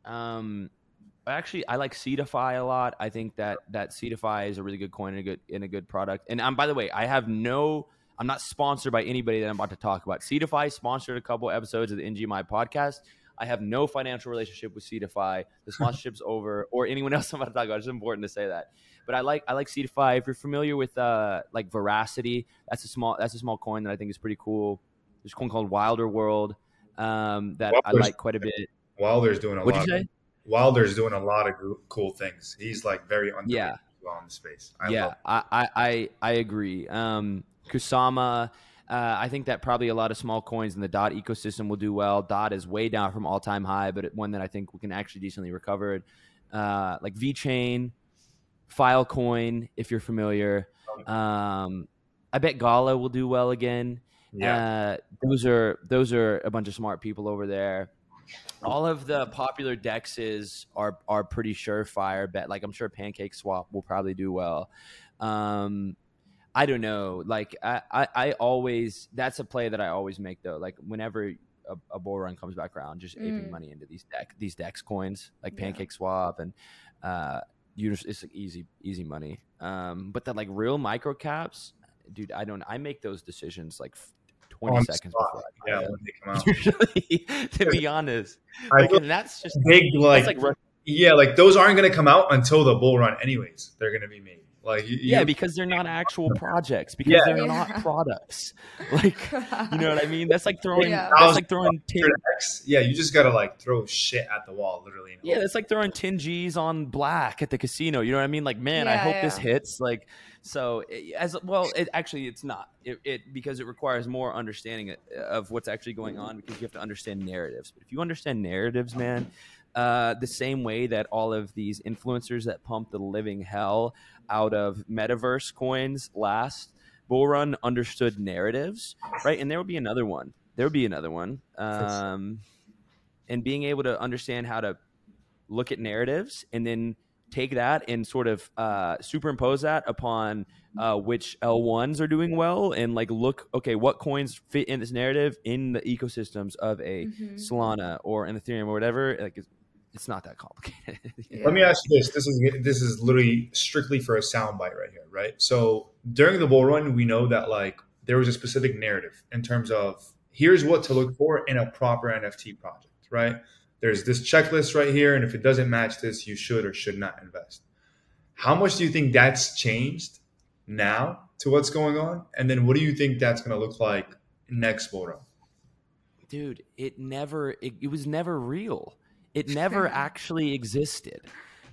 um, actually I like Seedify a lot. I think that that Seedify is a really good coin and a good and a good product. And um, by the way, I have no. I'm not sponsored by anybody that I'm about to talk about. Seedify sponsored a couple episodes of the NGMI podcast. I have no financial relationship with Seedify. The sponsorship's over, or anyone else I'm about to talk about. It's important to say that. But I like I like Seedify. If you're familiar with uh, like Verasity, that's a small that's a small coin that I think is pretty cool. There's one called Wilder World um, that Wilder's, I like quite a bit. Wilder's doing a What'd lot. You say? Wilder's doing a lot of cool things. He's like very under yeah well in the space. I yeah, I, I, I I agree. Um, Kusama. Uh, I think that probably a lot of small coins in the DOT ecosystem will do well. DOT is way down from all time high, but one that I think we can actually decently recover. Uh, like VeChain, Filecoin, if you're familiar. Um, I bet Gala will do well again. Yeah. Uh, those are those are a bunch of smart people over there all of the popular dexes are are pretty surefire bet. Like I'm sure Pancake Swap will probably do well. Um, I don't know. Like I, I, I, always that's a play that I always make though. Like whenever a, a bull run comes back around, just mm. aping money into these deck these dex coins like Pancake yeah. Swap and uh, you just, it's like easy easy money. Um, but that like real micro caps, dude, I don't. I make those decisions like 20 seconds before yeah, when they come out. To be honest, like, and that's just big. Like, like yeah, like those aren't going to come out until the bull run, anyways. They're going to be made. Like you, yeah, because they're not actual projects because yeah. they're yeah. not products. Like you know what I mean? That's like throwing. Yeah. That's like throwing tin. Yeah, you just gotta like throw shit at the wall, literally. Yeah, that's like throwing tin G's on black at the casino. You know what I mean? Like, man, I hope this hits. Like, so eh, as well, it actually it's not it, it, because it requires more understanding eh, of what's actually going on because you have to understand narratives. But if you understand narratives, man, uh, the same way that all of these influencers that pump the living hell out of metaverse coins last bull run understood narratives, right? And there will be another one. There will be another one. Um, and being able to understand how to look at narratives and then take that and sort of uh, superimpose that upon uh, which L1s are doing well and like look, okay, what coins fit in this narrative in the ecosystems of a mm-hmm. Solana or an Ethereum or whatever. Like it's, not that complicated. yeah. Let me ask you this: This is this is literally strictly for a soundbite right here, right? So during the bull run, we know that like there was a specific narrative in terms of here's what to look for in a proper NFT project, right? there's this checklist right here, and if it doesn't match this, you should or should not invest. How much do you think that's changed now to what's going on? And then what do you think that's going to look like next photo? Dude, it never, it, it was never real. It never actually existed.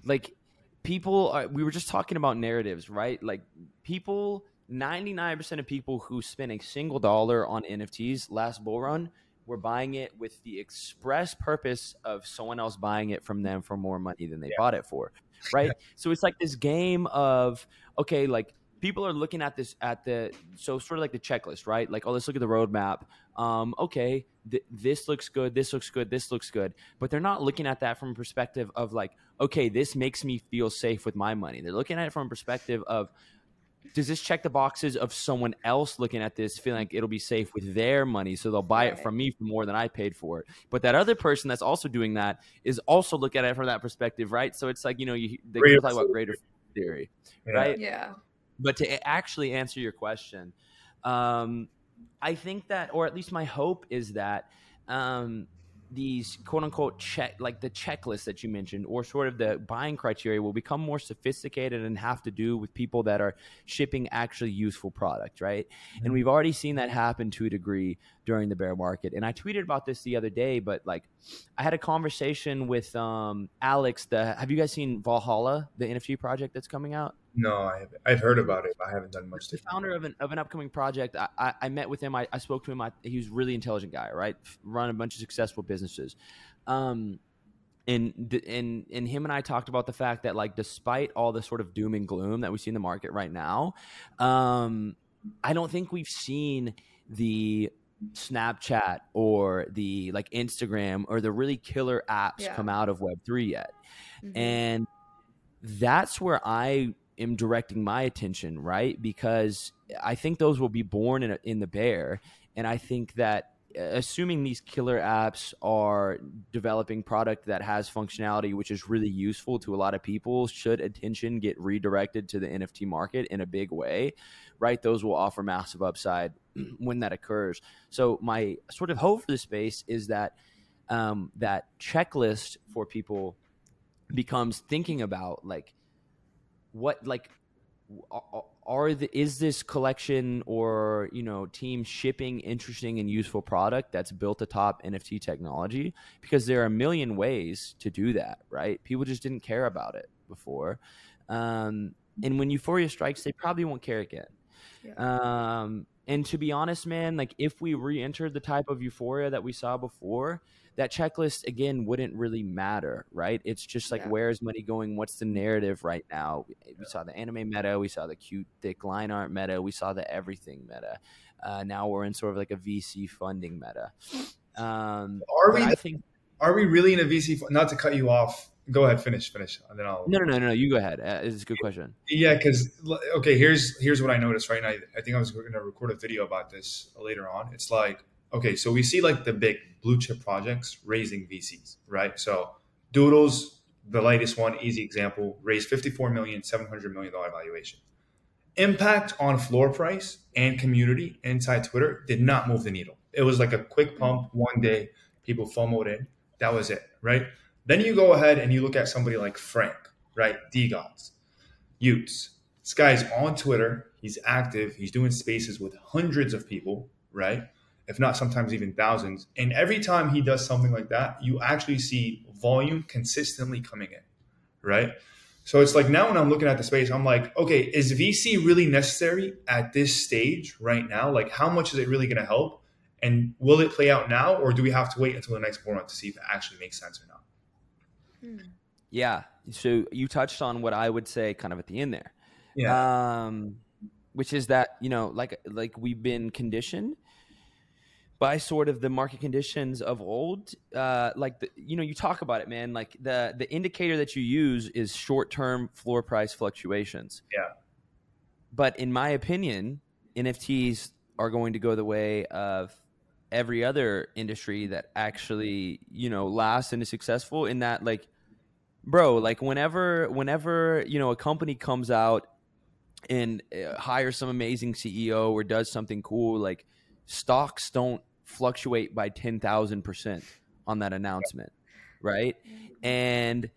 Like, people are, we were just talking about narratives, right? Like, people, 99% of people who spent a single dollar on NFTs last bull run were buying it with the express purpose of someone else buying it from them for more money than they yeah. bought it for right so it's like this game of okay like people are looking at this at the so sort of like the checklist right? Like oh let's look at the roadmap. Um, okay th- this looks good this looks good this looks good. But they're not looking at that from a perspective of like okay this makes me feel safe with my money. They're looking at it from a perspective of does this check the boxes of someone else looking at this feeling like it'll be safe with their money so they'll buy right. it from me for more than i paid for it? But that other person that's also doing that is also looking at it from that perspective right? So it's like you know you they talk about greater theory yeah. right? Yeah but to actually answer your question um, i think that or at least my hope is that um, these quote unquote check like the checklist that you mentioned or sort of the buying criteria will become more sophisticated and have to do with people that are shipping actually useful product right? Mm-hmm. and we've already seen that happen to a degree during the bear market. And i tweeted about this the other day but like i had a conversation with um, alex the have you guys seen valhalla the nft project that's coming out no, I haven't. I've heard about it. I haven't done much. The founder of an, of an upcoming project. I, I, I met with him. I, I spoke to him. I, he was a really intelligent guy, right? Run a bunch of successful businesses. Um, and and and him and I talked about the fact that like despite all the sort of doom and gloom that we see in the market right now, um, I don't think we've seen the Snapchat or the like Instagram or the really killer apps yeah. come out of Web three yet, mm-hmm. and that's where I am directing my attention, right? Because I think those will be born in, a, in the bear, and I think that assuming these killer apps are developing product that has functionality which is really useful to a lot of people should attention get redirected to the nft market in a big way right those will offer massive upside when that occurs so my sort of hope for the space is that um, that checklist for people becomes thinking about like what like are the is this collection or you know team shipping interesting and useful product that's built atop NFT technology? Because there are a million ways to do that right? People just didn't care about it before. Um, and when euphoria strikes they probably won't care again. Yeah. um, and to be honest man like if we re-entered the type of euphoria that we saw before that checklist again wouldn't really matter, right? It's just like yeah. where's money going? What's the narrative right now? We, we, saw the anime meta, we saw the cute thick line art meta, we saw the everything meta. Uh, now we're in sort of like a VC funding meta. Um, are we? I think. Are we really in a VC? Not to cut you off. Go ahead, finish, finish, and then I'll. No, no, no, no. You go ahead. Uh, it's a good question. Yeah, because okay, here's here's what I noticed right now. I think I was going to record a video about this later on. It's like okay, so we see like the big blue chip projects raising VCs, right? So Doodles, the latest one, easy example, raised 54 million, 700 million dollar valuation. Impact on floor price and community inside Twitter did not move the needle. It was like a quick pump one day, people FOMOed in. That was it, right? Then you go ahead and you look at somebody like Frank, right? DeGods, y00ts. This guy's on Twitter. He's active. He's doing spaces with hundreds of people, right? If not sometimes even thousands. And every time he does something like that, you actually see volume consistently coming in, right? So it's like now when I'm looking at the space, I'm like, okay, is VC really necessary at this stage right now? Like, how much is it really going to help? And will it play out now, or do we have to wait until the next four months to see if it actually makes sense or not? Hmm. Yeah. So you touched on what I would say kind of at the end there. Yeah. Um, which is that you know, like like we've been conditioned by sort of the market conditions of old uh, like the, you know you talk about it man like the the indicator that you use is short-term floor price fluctuations. Yeah. But in my opinion nfts are going to go the way of every other industry that actually you know lasts and is successful in that like bro like whenever whenever you know a company comes out and uh, hires some amazing ceo or does something cool like stocks don't fluctuate by 10,000% on that announcement, right? And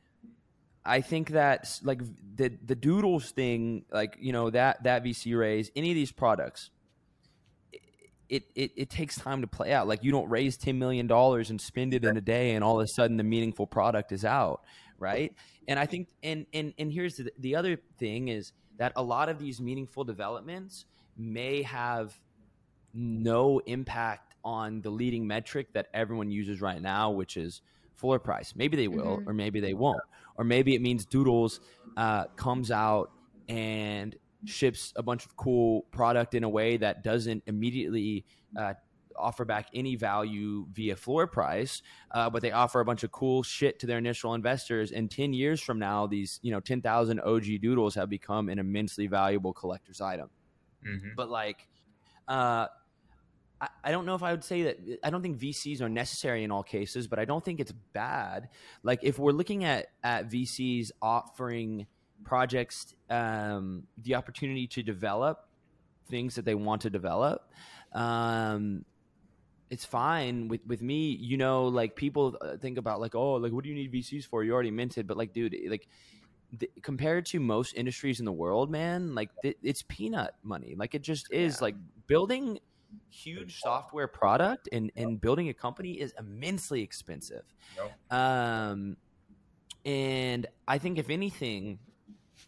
I think that like the the doodles thing, like you know that that VC raise, any of these products, it, it it takes time to play out. Like you don't raise ten million dollars and spend it in a day, and all of a sudden the meaningful product is out, right? And I think and and and here's the the other thing is that a lot of these meaningful developments may have no impact on the leading metric that everyone uses right now, which is floor price. Maybe they will, mm-hmm. or maybe they won't, or maybe it means Doodles uh, comes out and ships a bunch of cool product in a way that doesn't immediately uh, offer back any value via floor price, uh, but they offer a bunch of cool shit to their initial investors. And ten years from now, these you know ten thousand OG Doodles have become an immensely valuable collector's item. Mm-hmm. But like. Uh, I, I don't know if I would say that I don't think VCs are necessary in all cases, but I don't think it's bad. Like if we're looking at at VCs offering projects um, the opportunity to develop things that they want to develop, um, it's fine with with me. You know, like people uh, think about like, oh, like what do you need VCs for? You already minted, but like, dude, like. The, compared to most industries in the world, man, like th- it's peanut money. Like it just is. Yeah. Like building huge software product and, and building a company is immensely expensive. Um, and I think if anything,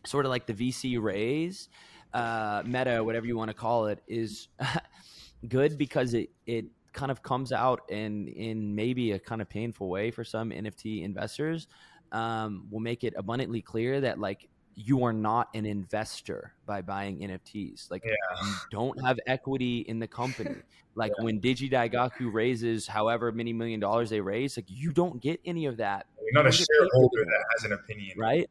sort of like the VC raise, uh, meta, whatever you want to call it, is good because it, it kind of comes out in, in maybe a kind of painful way for some NFT investors. Um, will make it abundantly clear that like you are not an investor by buying NFTs. Like yeah. you don't have equity in the company. Like yeah. when Digidaigaku raises however many million dollars they raise, like you don't get any of that. You're not a shareholder that has an opinion. Right?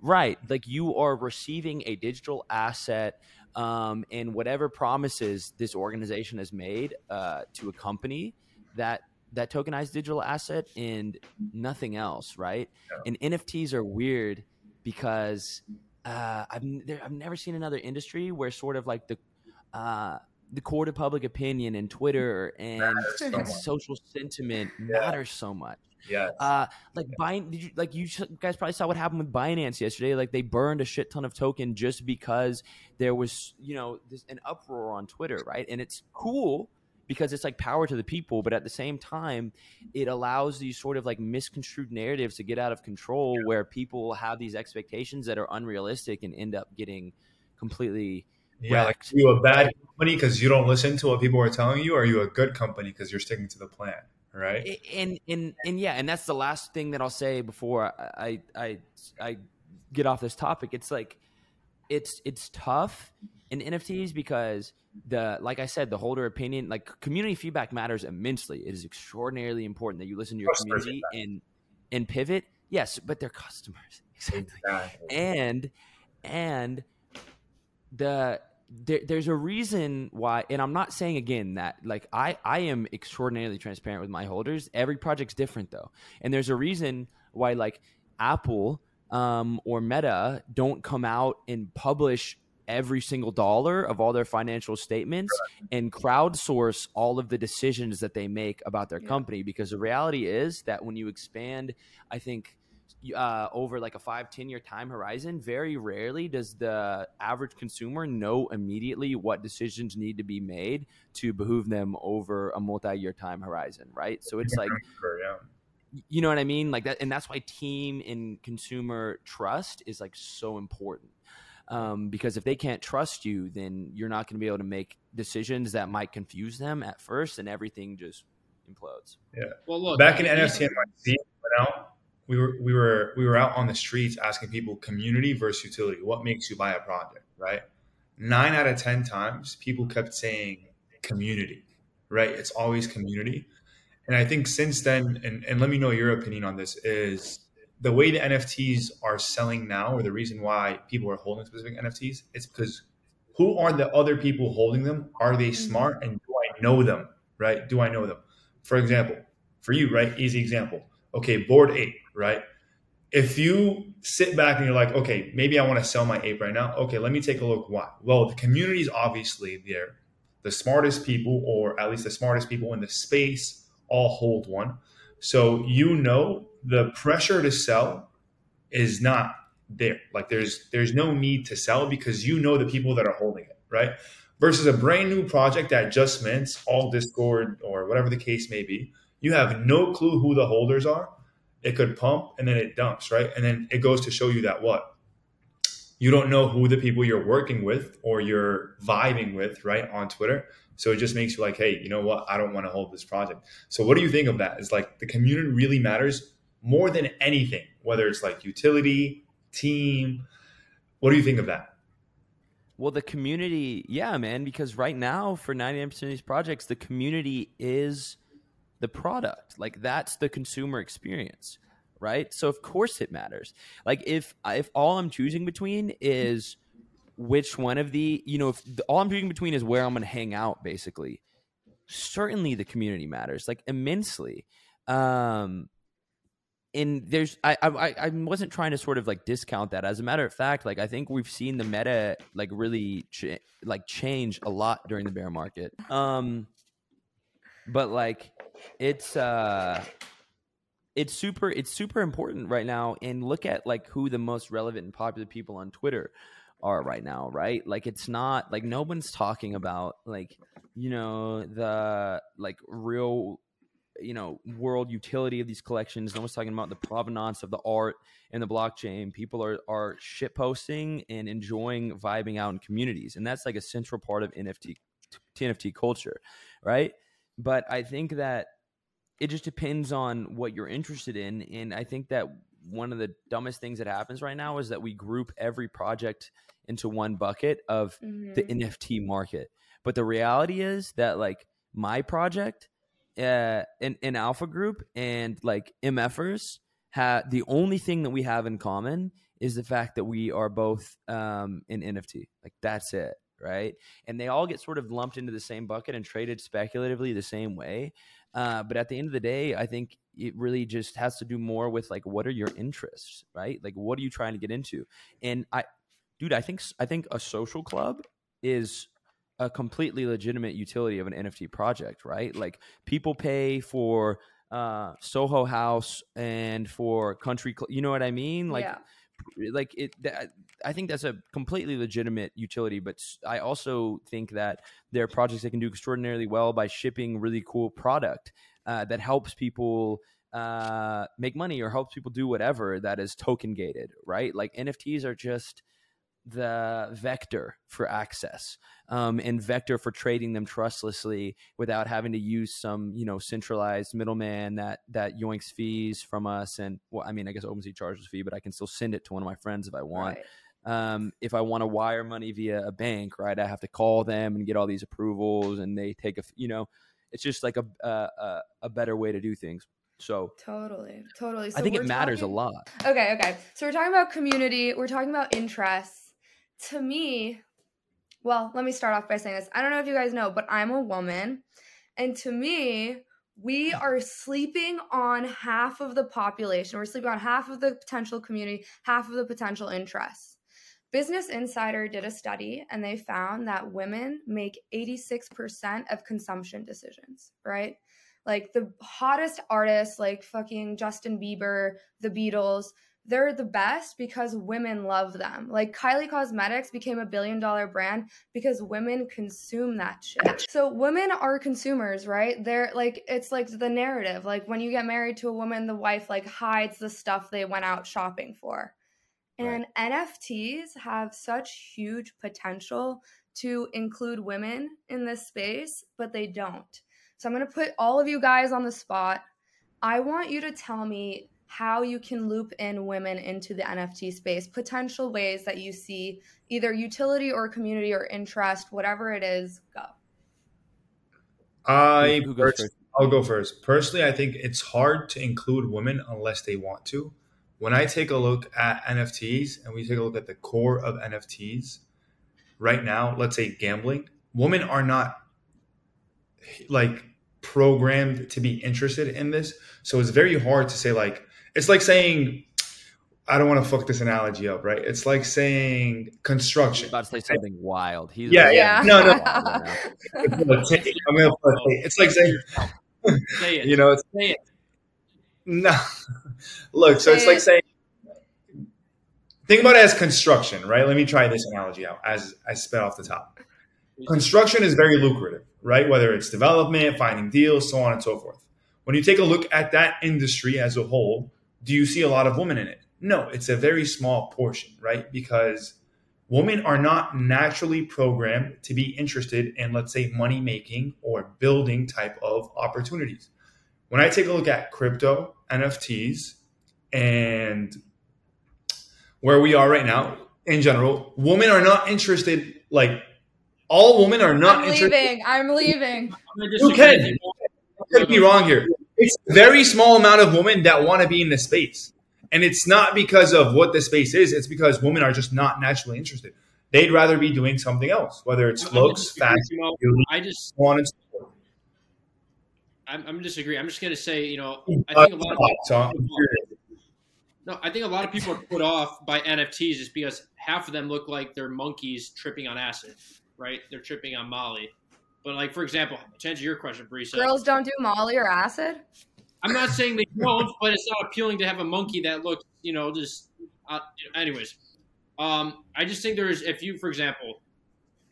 Right. Like you are receiving a digital asset um, and whatever promises this organization has made uh, to a company that that tokenized digital asset and nothing else, right? Yeah. And NFTs are weird because uh, I've there, I've never seen another industry where sort of like the uh, the court of public opinion and Twitter and so social sentiment yeah. matters so much. Yeah. Uh, like Bin- did you like you guys probably saw what happened with Binance yesterday? Like they burned a shit ton of token just because there was you know this, an uproar on Twitter, right? And it's cool because it's like power to the people, but at the same time, it allows these sort of like misconstrued narratives to get out of control, yeah. where people have these expectations that are unrealistic and end up getting completely. Yeah, wrecked. like you a bad company because you don't listen to what people are telling you, or are you a good company because you're sticking to the plan? right? And and and yeah, and that's the last thing that I'll say before I I I get off this topic. It's like it's it's tough in NFTs because the like I said, the holder opinion, like community feedback matters immensely. It is extraordinarily important that you listen to your community and and pivot. Yes, but they're customers exactly, exactly. and and the there, there's a reason why and i'm not saying again that like i i am extraordinarily transparent with my holders every project's different though and there's a reason why like apple um, or meta don't come out and publish every single dollar of all their financial statements and crowdsource all of the decisions that they make about their yeah. company because the reality is that when you expand i think uh, over like a five ten year time horizon, very rarely does the average consumer know immediately what decisions need to be made to behoove them over a multi year time horizon, right? So it's like, you know what I mean? Like that, and that's why team and consumer trust is like so important. Um, because if they can't trust you, then you're not going to be able to make decisions that might confuse them at first, and everything just implodes. Yeah. Well, look, back in NFT NYC, out we were we were we were out on the streets asking people community versus utility. What makes you buy a project, right? Nine out of ten times, people kept saying community, right? It's always community. And I think since then, and, and let me know your opinion on this, is the way the NFTs are selling now, or the reason why people are holding specific NFTs, it's because who are the other people holding them? Are they mm-hmm. smart? And do I know them? Right? Do I know them? For example, for you, right? Easy example. Okay, board ape right? If you sit back and you're like, okay, maybe I want to sell my ape right now. Okay, let me take a look. Why? Well, the community is obviously there. The smartest people, or at least the smartest people in the space, all hold one. So you know the pressure to sell is not there. Like there's there's no need to sell because you know the people that are holding it, right? Versus a brand new project that just mints all Discord or whatever the case may be. You have no clue who the holders are it could pump and then it dumps, right? And then it goes to show you that what? You don't know who the people you're working with or you're vibing with, right, on Twitter. So it just makes you like, hey, you know what? I don't want to hold this project. So what do you think of that? Is like the community really matters more than anything, whether it's like utility, team. What do you think of that? Well, the community, yeah, man, because right now for 99% of these projects, the community is the product. Like that's the consumer experience, right? So of course it matters. Like if if all I'm choosing between is which one of the, you know, if the, all I'm choosing between is where I'm going to hang out basically, certainly the community matters like immensely. Um and there's I, I I wasn't trying to sort of like discount that. As a matter of fact, like I think we've seen the meta like really like change a lot during the bear market. Um, but like it's uh it's super it's super important right now and look at like who the most relevant and popular people on twitter are right now right like it's not like no one's talking about like you know the like real you know world utility of these collections no one's talking about the provenance of the art and the blockchain people are are shit posting and enjoying vibing out in communities and that's like a central part of nft nft culture right but I think that it just depends on what you're interested in. And I think that one of the dumbest things that happens right now is that we group every project into one bucket of mm-hmm. the NFT market. But the reality is that like my project uh in, Alpha Group and like MFers have the only thing that we have in common is the fact that we are both um in NFT. Like that's it right? And they all get sort of lumped into the same bucket and traded speculatively the same way. Uh, but at the end of the day, I think it really just has to do more with like what are your interests, right? Like what are you trying to get into? And I, dude, I think I think a social club is a completely legitimate utility of an NFT project, right? Like people pay for uh, Soho House and for Country, Cl- you know what I mean? Like, yeah. like it. That, I think that's a completely legitimate utility, but I also think that there are projects that can do extraordinarily well by shipping really cool product uh, that helps people uh, make money or helps people do whatever that is token gated, right? Like NFTs are just the vector for access um, and vector for trading them trustlessly without having to use some you know centralized middleman that that yoinks fees from us and well i mean i guess OpenSea charges a fee but i can still send it to one of my friends if i want Right. um, if i want to wire money via a bank right i have to call them and get all these approvals and they take a you know it's just like a a, a, a better way to do things so Totally. Totally. So i think it matters talking- a lot Okay, okay. So we're talking about community, we're talking about interests. To me, well, let me start off by saying this. I don't know if you guys know, but I'm a woman. And to me, we are sleeping on half of the population. We're sleeping on half of the potential community, half of the potential interests. Business Insider did a study and they found that women make 86% of consumption decisions, right? Like the hottest artists like fucking Justin Bieber, the Beatles, they're the best because women love them. Like Kylie Cosmetics became a billion dollar brand because women consume that shit. So women are consumers, right? They're like it's like the narrative. Like when you get married to a woman, the wife like hides the stuff they went out shopping for. And NFTs have such huge potential to include women in this space, but they don't. So I'm going to put all of you guys on the spot. I want you to tell me how you can loop in women into the NFT space, potential ways that you see either utility or community or interest, whatever it is, go. I Who- who goes first? I'll go first. Personally, I think it's hard to include women unless they want to. When I take a look at NFTs and we take a look at the core of NFTs right now, let's say gambling, women are not like programmed to be interested in this. So it's very hard to say like it's like saying I don't want to fuck this analogy up, right? It's like saying He's construction. about to say something wild he's Yeah, yeah. No, no. no. I'm gonna take- I'm gonna put it- It's like saying Say it. you know, it's Say it. No. Look, so it's Say like saying think about it as construction, right? Let me try this analogy out as I spit off the top. Construction is very lucrative, right? Whether it's development, finding deals, so on and so forth. When you take a look at that industry as a whole, do you see a lot of women in it? No, it's a very small portion, right? Because women are not naturally programmed to be interested in, let's say, money making or building type of opportunities. When I take a look at crypto, NFTs, and where we are right now in general, women are not interested. Like all women are not I'm interested. leaving. I'm leaving. I'm gonna You can. with you. Don't me wrong here. It's a very small amount of women that want to be in the space. And it's not because of what the space is, it's because women are just not naturally interested. They'd rather be doing something else, whether it's I'm looks, fashion, I just, so on and so. I'm, I'm disagree. I'm just gonna say, you know, I Uh, think a lot of so no, I think a lot of people are put off by NFTs just because half of them look like they're monkeys tripping on acid, right? They're tripping on Molly. But like, for example, to answer your question, Parisa, Girls don't do Molly or acid. I'm not saying they don't, but it's not appealing to have a monkey that looks, you know, just. Uh, anyways, um, I just think there's if you, for example,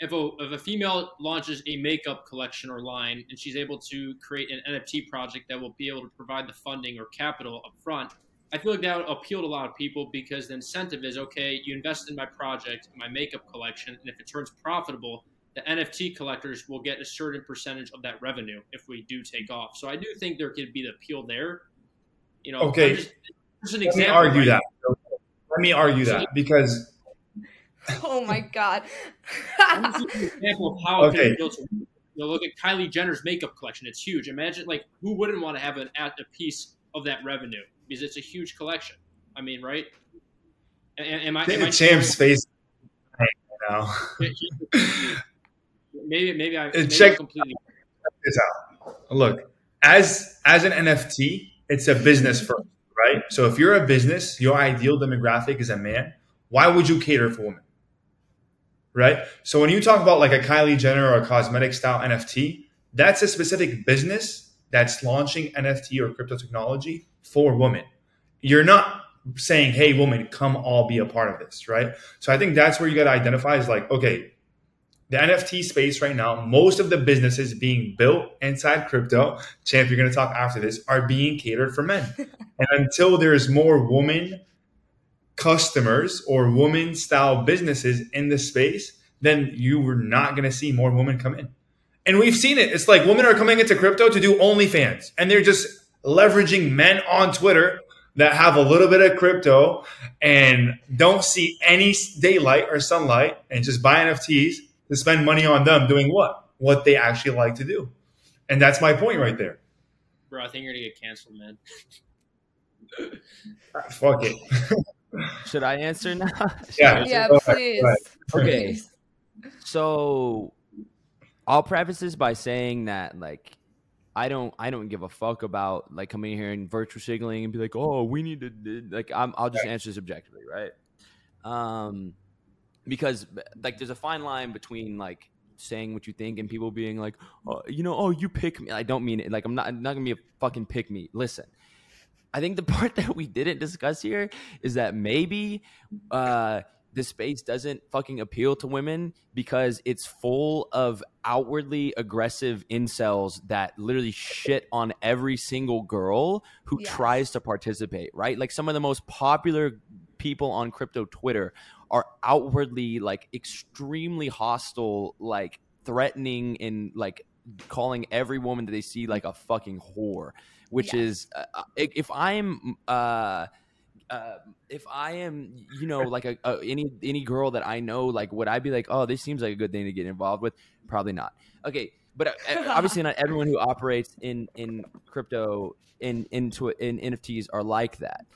if a if a female launches a makeup collection or line and she's able to create an NFT project that will be able to provide the funding or capital up front, I feel like that would appeal to a lot of people because the incentive is okay, you invest in my project, my makeup collection, and if it turns profitable, the NFT collectors will get a certain percentage of that revenue if we do take off. So I do think there could be the appeal there. You know, Okay. Just, just an Let me argue right? that. Let me argue that because Oh my god. I'm just giving you an example of how it Okay. can be. You know, look at Kylie Jenner's makeup collection; it's huge. Imagine, like, who wouldn't want to have an at a piece of that revenue because it's a huge collection. I mean, right? A- a- Am, I? Am I Champ's face right now. maybe maybe I maybe check completely this out. Look, as as an NFT, it's a business first, right? So if you're a business, your ideal demographic is a man. Why would you cater for women? Right. So when you talk about like a Kylie Jenner or a cosmetic style NFT, that's a specific business that's launching NFT or crypto technology for women. You're not saying, hey, woman, come all be a part of this, right? So I think that's where you got to identify is like, okay, the NFT space right now, most of the businesses being built inside crypto, champ, you're going to talk after this, are being catered for men. and until there's more woman customers or woman style businesses in the space, then you were not going to see more women come in. And we've seen it. It's like women are coming into crypto to do OnlyFans, and they're just leveraging men on Twitter that have a little bit of crypto and don't see any daylight or sunlight and just buy NFTs to spend money on them doing what? What they actually like to do. And that's my point right there. Bro, I think you're gonna get canceled, man. Fuck it. Should I answer now? Yeah. Yeah, Go please. go. Okay. Please. So I'll preface this by saying that like I don't I don't give a fuck about like coming here and virtual signaling and be like, oh, we need to like I'm I'll just Right. answer this objectively, right? Um because like there's a fine line between like saying what you think and people being like, oh, you know, oh, you pick me. I don't mean it. Like I'm not I'm not gonna be a fucking pick me. Listen, I think the part that we didn't discuss here is that maybe uh, the space doesn't fucking appeal to women because it's full of outwardly aggressive incels that literally shit on every single girl who Yes. tries to participate, right? Like some of the most popular people on crypto Twitter are outwardly like extremely hostile, like threatening and like calling every woman that they see like a fucking whore which Yes. is uh, uh, if I'm uh, uh, if I am you know like a, a any any girl that I know like would I be like oh this seems like a good thing to get involved with? Probably not. Okay but uh, obviously not everyone who operates in in crypto in into in NFTs are like that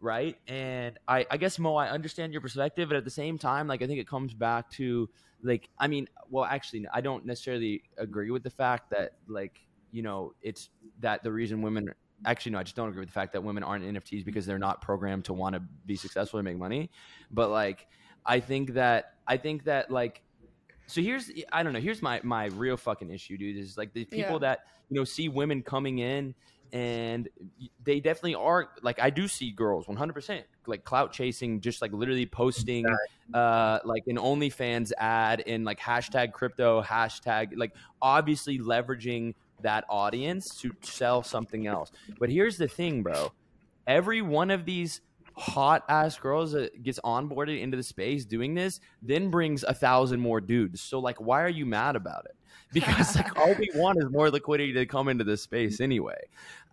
right and I I guess Moe I understand your perspective but at the same time like I think it comes back to like I mean well actually I don't necessarily agree with the fact that like you know it's that the reason women actually no i just don't agree with the fact that women aren't nfts because they're not programmed to want to be successful and make money but like i think that i think that like so here's i don't know here's my my real fucking issue dude is like the people Yeah. that you know see women coming in and they definitely are like i do see girls 100% like clout chasing just like literally posting uh like an onlyfans ad in like hashtag crypto hashtag like obviously leveraging that audience to sell something else. But here's the thing bro. Every one of these hot ass girls that gets onboarded into the space doing this then brings a thousand more dudes. So like why are you mad about it because like all we want is more liquidity to come into this space anyway.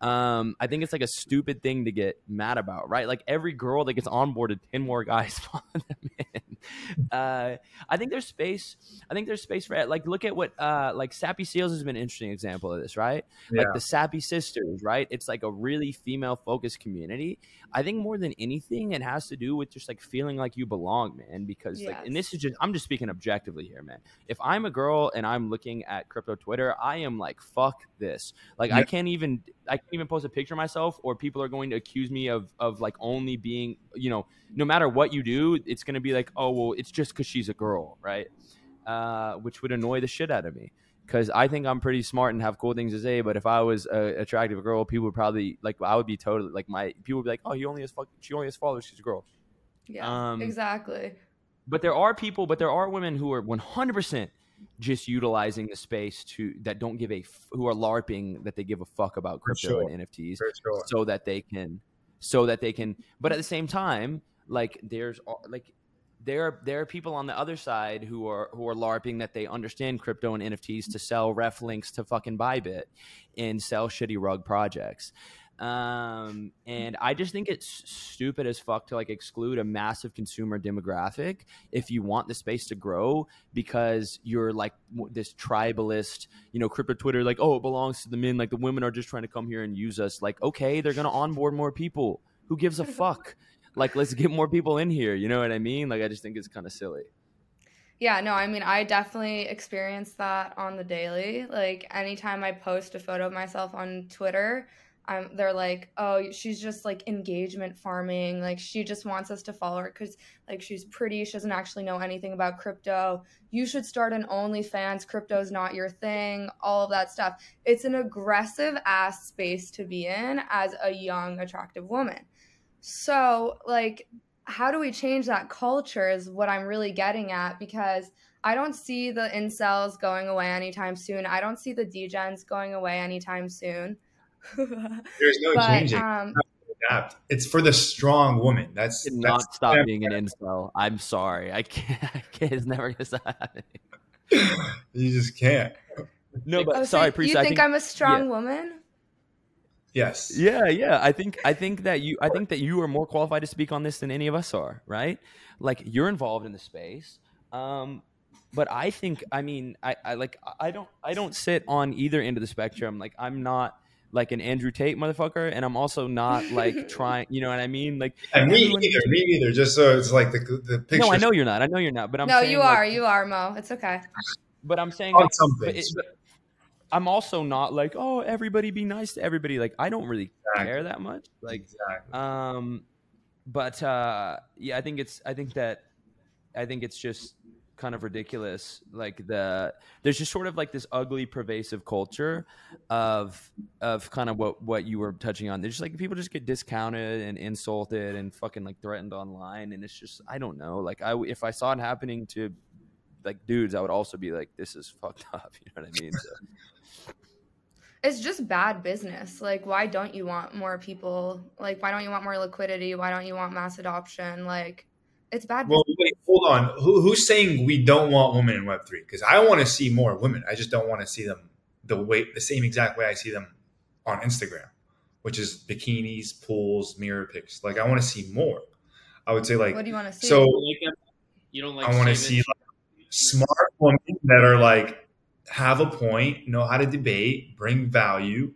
Um i think it's like a stupid thing to get mad about right? Like every girl that gets onboarded 10 more guys follow them in. Uh i think there's space i think there's space for it like look at what uh like sappy seals has been an interesting example of this right? Like the sappy sisters right? It's like a really female focused community. I think more than anything it has to do with just like feeling like you belong man because like and this is just i'm just speaking objectively here man. If i'm a girl and i'm looking at crypto twitter i am like fuck this like i can't even i can't even post a picture of myself or people are going to accuse me of of like only being you know no matter what you do it's going to be like oh well it's just because she's a girl right uh, which would annoy the shit out of me because I think I'm pretty smart and have cool things to say. But if I was a attractive girl, people would probably like I would be totally like my people would be like, oh, he only has fuck, she only has followers, she's a girl. Yeah, Um, exactly. But there are people, but there are women who are 100 percent just utilizing the space to that don't give a who are larping that they give a fuck about crypto sure. and NFTs sure. so that they can so that they can but at the same time like there's like there are there are people on the other side who are who are larping that they understand crypto and NFTs to sell ref links to fucking Bybit and sell shitty rug projects. Um, and I just think it's stupid as fuck to like exclude a massive consumer demographic if you want the space to grow because you're like this tribalist, you know, crypto Twitter, like, oh, it belongs to the men. Like the women are just trying to come here and use us. Like, okay, they're gonna onboard more people. Who gives a fuck? like, let's get more people in here. You know what I mean? Like, I just think it's kind of silly. Yeah, no, I mean, I definitely experience that on the daily. Like, anytime I post a photo of myself on Twitter, um, they're like, oh, she's just like engagement farming. Like, she just wants us to follow her because, like, she's pretty. She doesn't actually know anything about crypto. You should start an OnlyFans. Crypto's not your thing. All of that stuff. It's an aggressive ass space to be in as a young, attractive woman. So, like, how do we change that culture is what I'm really getting at because I don't see the incels going away anytime soon. I don't see the degens going away anytime soon. There's no but, changing. Um, adapt. It's for the strong woman. That's, that's not stop being an incel. I'm sorry. I can't. I can't it's never gonna stop happening. you just can't. No, but oh, sorry, so You think, think, I'm a strong yeah. woman? Yes. Yeah, yeah. I think I think that you I think that you are more qualified to speak on this than any of us are, right? Like you're involved in the space. Um, but I think I mean I, I like I don't I don't sit on either end of the spectrum. Like I'm not like an Andrew Tate motherfucker, and I'm also not like trying. You know what I mean? Like and me everyone, either. Me either. Just so it's like the the picture. No, I know you're not. I know you're not. But I'm no, saying, you are. Like, you are Moe. It's okay. But I'm saying like, but it, but I'm also not like, oh, everybody be nice to everybody. Like, I don't really exactly. care that much. Like, exactly. um, but uh, yeah, I think it's, I think that, I think it's just kind of ridiculous. Like the, there's just sort of like this ugly, pervasive culture of, of kind of what what you were touching on. There's just like people just get discounted and insulted and fucking like threatened online, and it's just, I don't know. Like, I if I saw it happening to like dudes, I would also be like, this is fucked up. You know what I mean? So it's just bad business. Like, why don't you want more people? Like, why don't you want more liquidity? Why don't you want mass adoption? Like, it's bad. Well, wait, hold on. Who, who's saying we don't want women in Web three? Because I want to see more women. I just don't want to see them the way the same exact way I see them on Instagram, which is bikinis, pools, mirror pics. Like, I want to see more. I would say like. What do you want to see? So you don't like. I want to see like, smart women that are like have a point, know how to debate, bring value,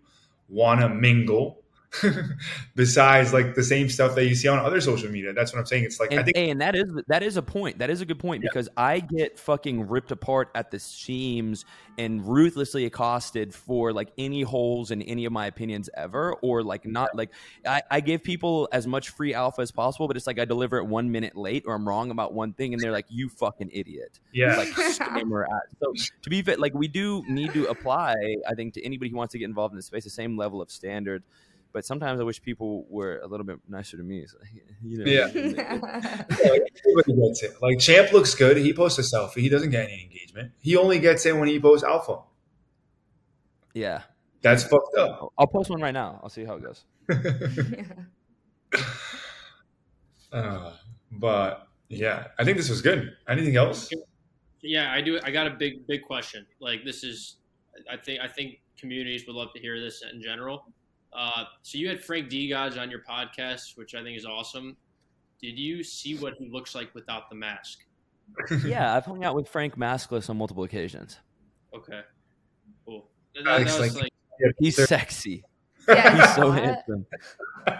want to mingle. besides like the same stuff that you see on other social media. That's what I'm saying. It's like and, I think, hey, and that is that is a point. That is a good point yeah. because I get fucking ripped apart at the seams and ruthlessly accosted for like any holes in any of my opinions ever, or like not like I, I give people as much free alpha as possible, but it's like I deliver it one minute late or I'm wrong about one thing, and they're like, "You fucking idiot." Yeah. Like So to be fit, like we do need to apply, I think, to anybody who wants to get involved in the space, the same level of standard but sometimes I wish people were a little bit nicer to me. So, you know, yeah. Everybody gets it. Like Champ looks good. He posts a selfie. He doesn't get any engagement. He only gets it when he posts alpha. Yeah. That's fucked up. I'll post one right now. I'll see how it goes. uh, but yeah, I think this was good. Anything else? Yeah, I do. I got a big, big question. Like this is, I think, I think communities would love to hear this in general. Uh, so you had Frank DeGods on your podcast, which I think is awesome. Did you see what he looks like without the mask? yeah, I've hung out with Frank maskless on multiple occasions. Okay, cool. That, that like, like, he's sexy. Yeah, he's so handsome.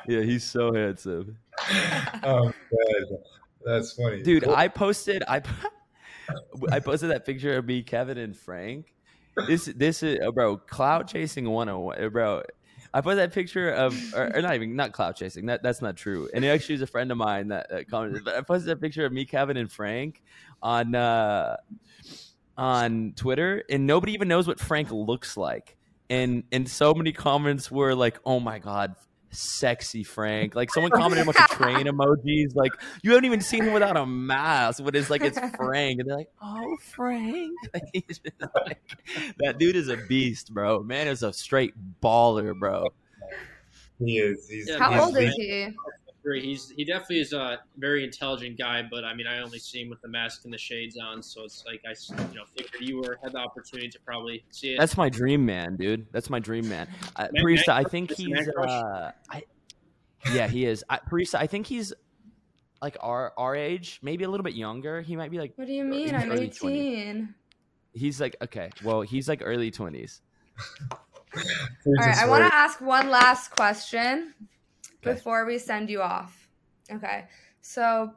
Yeah, he's so handsome. Oh, God. that's funny, dude. Cool. I posted I I posted that picture of me, Kevin, and Frank. This this is bro, cloud chasing 101, bro. I put that picture of, or, or, not even not cloud chasing. That that's not true. And it actually was a friend of mine that, that commented. But I posted that picture of me, Kevin, and Frank on uh, on Twitter, and nobody even knows what Frank looks like. And and so many comments were like, "Oh my god, sexy Frank. Like someone commented a bunch of train emojis. Like you haven't even seen him without a mask, but it's like it's Frank, and they're like, "Oh, Frank." like, that dude is a beast, bro. Man is a straight baller, bro. He is. He's, How he's, old is he? He's he definitely is a very intelligent guy, but I mean, I only see him with the mask and the shades on, so it's like I, you know, figured you were had the opportunity to probably see it. That's my dream man, dude. That's my dream man. Uh, Parisa, I think he's. Uh, I, yeah, he is. I, Parisa, I think he's like our our age, maybe a little bit younger. He might be like. What do you mean? I'm 18. 20s. He's like okay. Well, he's like early twenties. All right, I want to ask one last question before we send you off. Okay. So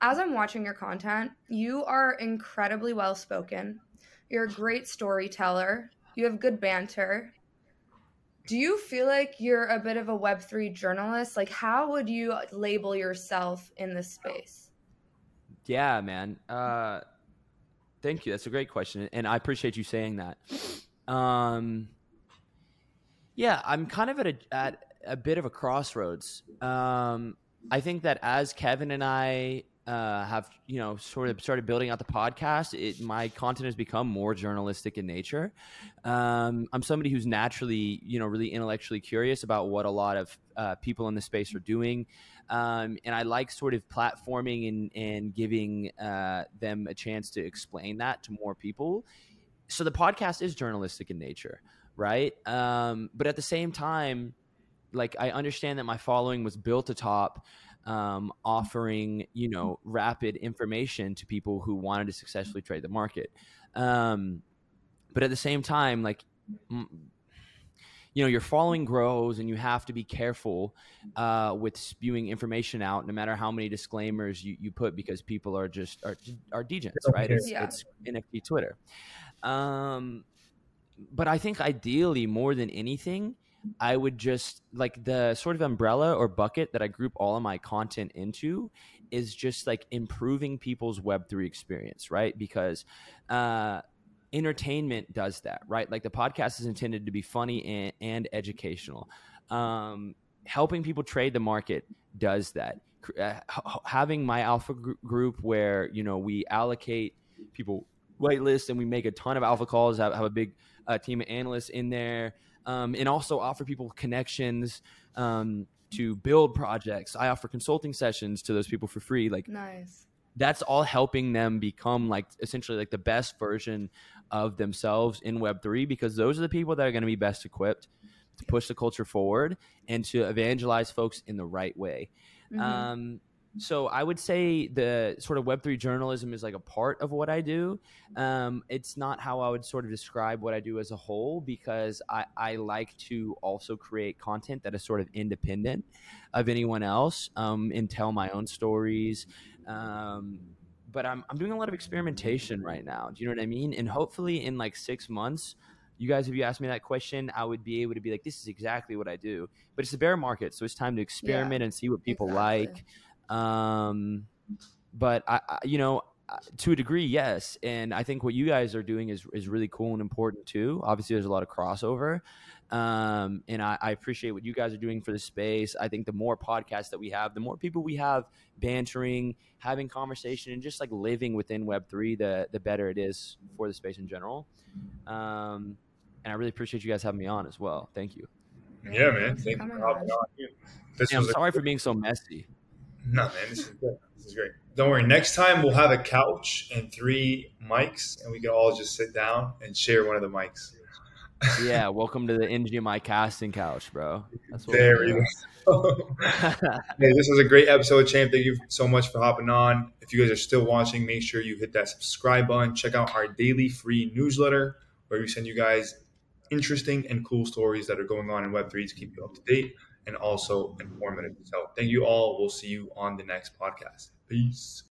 as I'm watching your content, you are incredibly well spoken. You're a great storyteller. You have good banter. Do you feel like you're a bit of a Web3 journalist? Like, how would you label yourself in this space? Yeah, man. Uh, thank you. That's a great question. And I appreciate you saying that. Um, yeah, I'm kind of at a, at a bit of a crossroads. Um, I think that as Kevin and I uh, have you know sort of started building out the podcast, it, my content has become more journalistic in nature. Um, I'm somebody who's naturally you know really intellectually curious about what a lot of uh, people in the space are doing. Um, and I like sort of platforming and, and giving uh, them a chance to explain that to more people. So the podcast is journalistic in nature, right? Um, but at the same time, like I understand that my following was built atop um, offering you know rapid information to people who wanted to successfully trade the market. Um, but at the same time like m- you know your following grows and you have to be careful uh, with spewing information out no matter how many disclaimers you, you put because people are just are, are degens right? It's, Yeah. it's nft twitter. Um, but i think ideally more than anything I would just like the sort of umbrella or bucket that I group all of my content into is just like improving people's Web3 experience, right? Because uh, entertainment does that, right? Like the podcast is intended to be funny and, and educational. Um, helping people trade the market does that. Uh, having my alpha gr- group where, you know, we allocate people whitelist and we make a ton of alpha calls, have, have a big uh, team of analysts in there um, and also offer people connections um, to build projects. I offer consulting sessions to those people for free. Like Nice. that's all helping them become like essentially like the best version of themselves in Web3 because those are the people that are going to be best equipped to push the culture forward and to evangelize folks in the right way. Mhm. Um, so I would say the sort of Web3 journalism is like a part of what I do. Um, it's not how I would sort of describe what I do as a whole because I, I like to also create content that is sort of independent of anyone else um, and tell my own stories. Um, but I'm, I'm doing a lot of experimentation right now. Do you know what I mean? And hopefully in like six months, you guys, if you asked me that question, I would be able to be like, this is exactly what I do. But it's a bear market, so it's time to experiment and see what people exactly. like. Um, but I, I, you know, uh, to a degree, yes. And I think what you guys are doing is is really cool and important too. Obviously, there's a lot of crossover, um, and I, I appreciate what you guys are doing for the space. I think the more podcasts that we have, the more people we have bantering, having conversation, and just like living within Web three, the the better it is for the space in general. Um, and I really appreciate you guys having me on as well. Thank you. Yeah, man. Thank you for hopping on. on. This And I'm was a- sorry for being so messy. No, man, this is good. This is great. Don't worry. Next time we'll have a couch and three mics, and we can all just sit down and share one of the mics. Yeah, welcome to the NGMI casting couch, bro. That's what There we go. Hey, this was a great episode, champ. Thank you so much for hopping on. If you guys are still watching, make sure you hit that subscribe button. Check out our daily free newsletter where we send you guys interesting and cool stories that are going on in Web3 to keep you up to date and also informative. So, thank you all. We'll see you on the next podcast. Peace.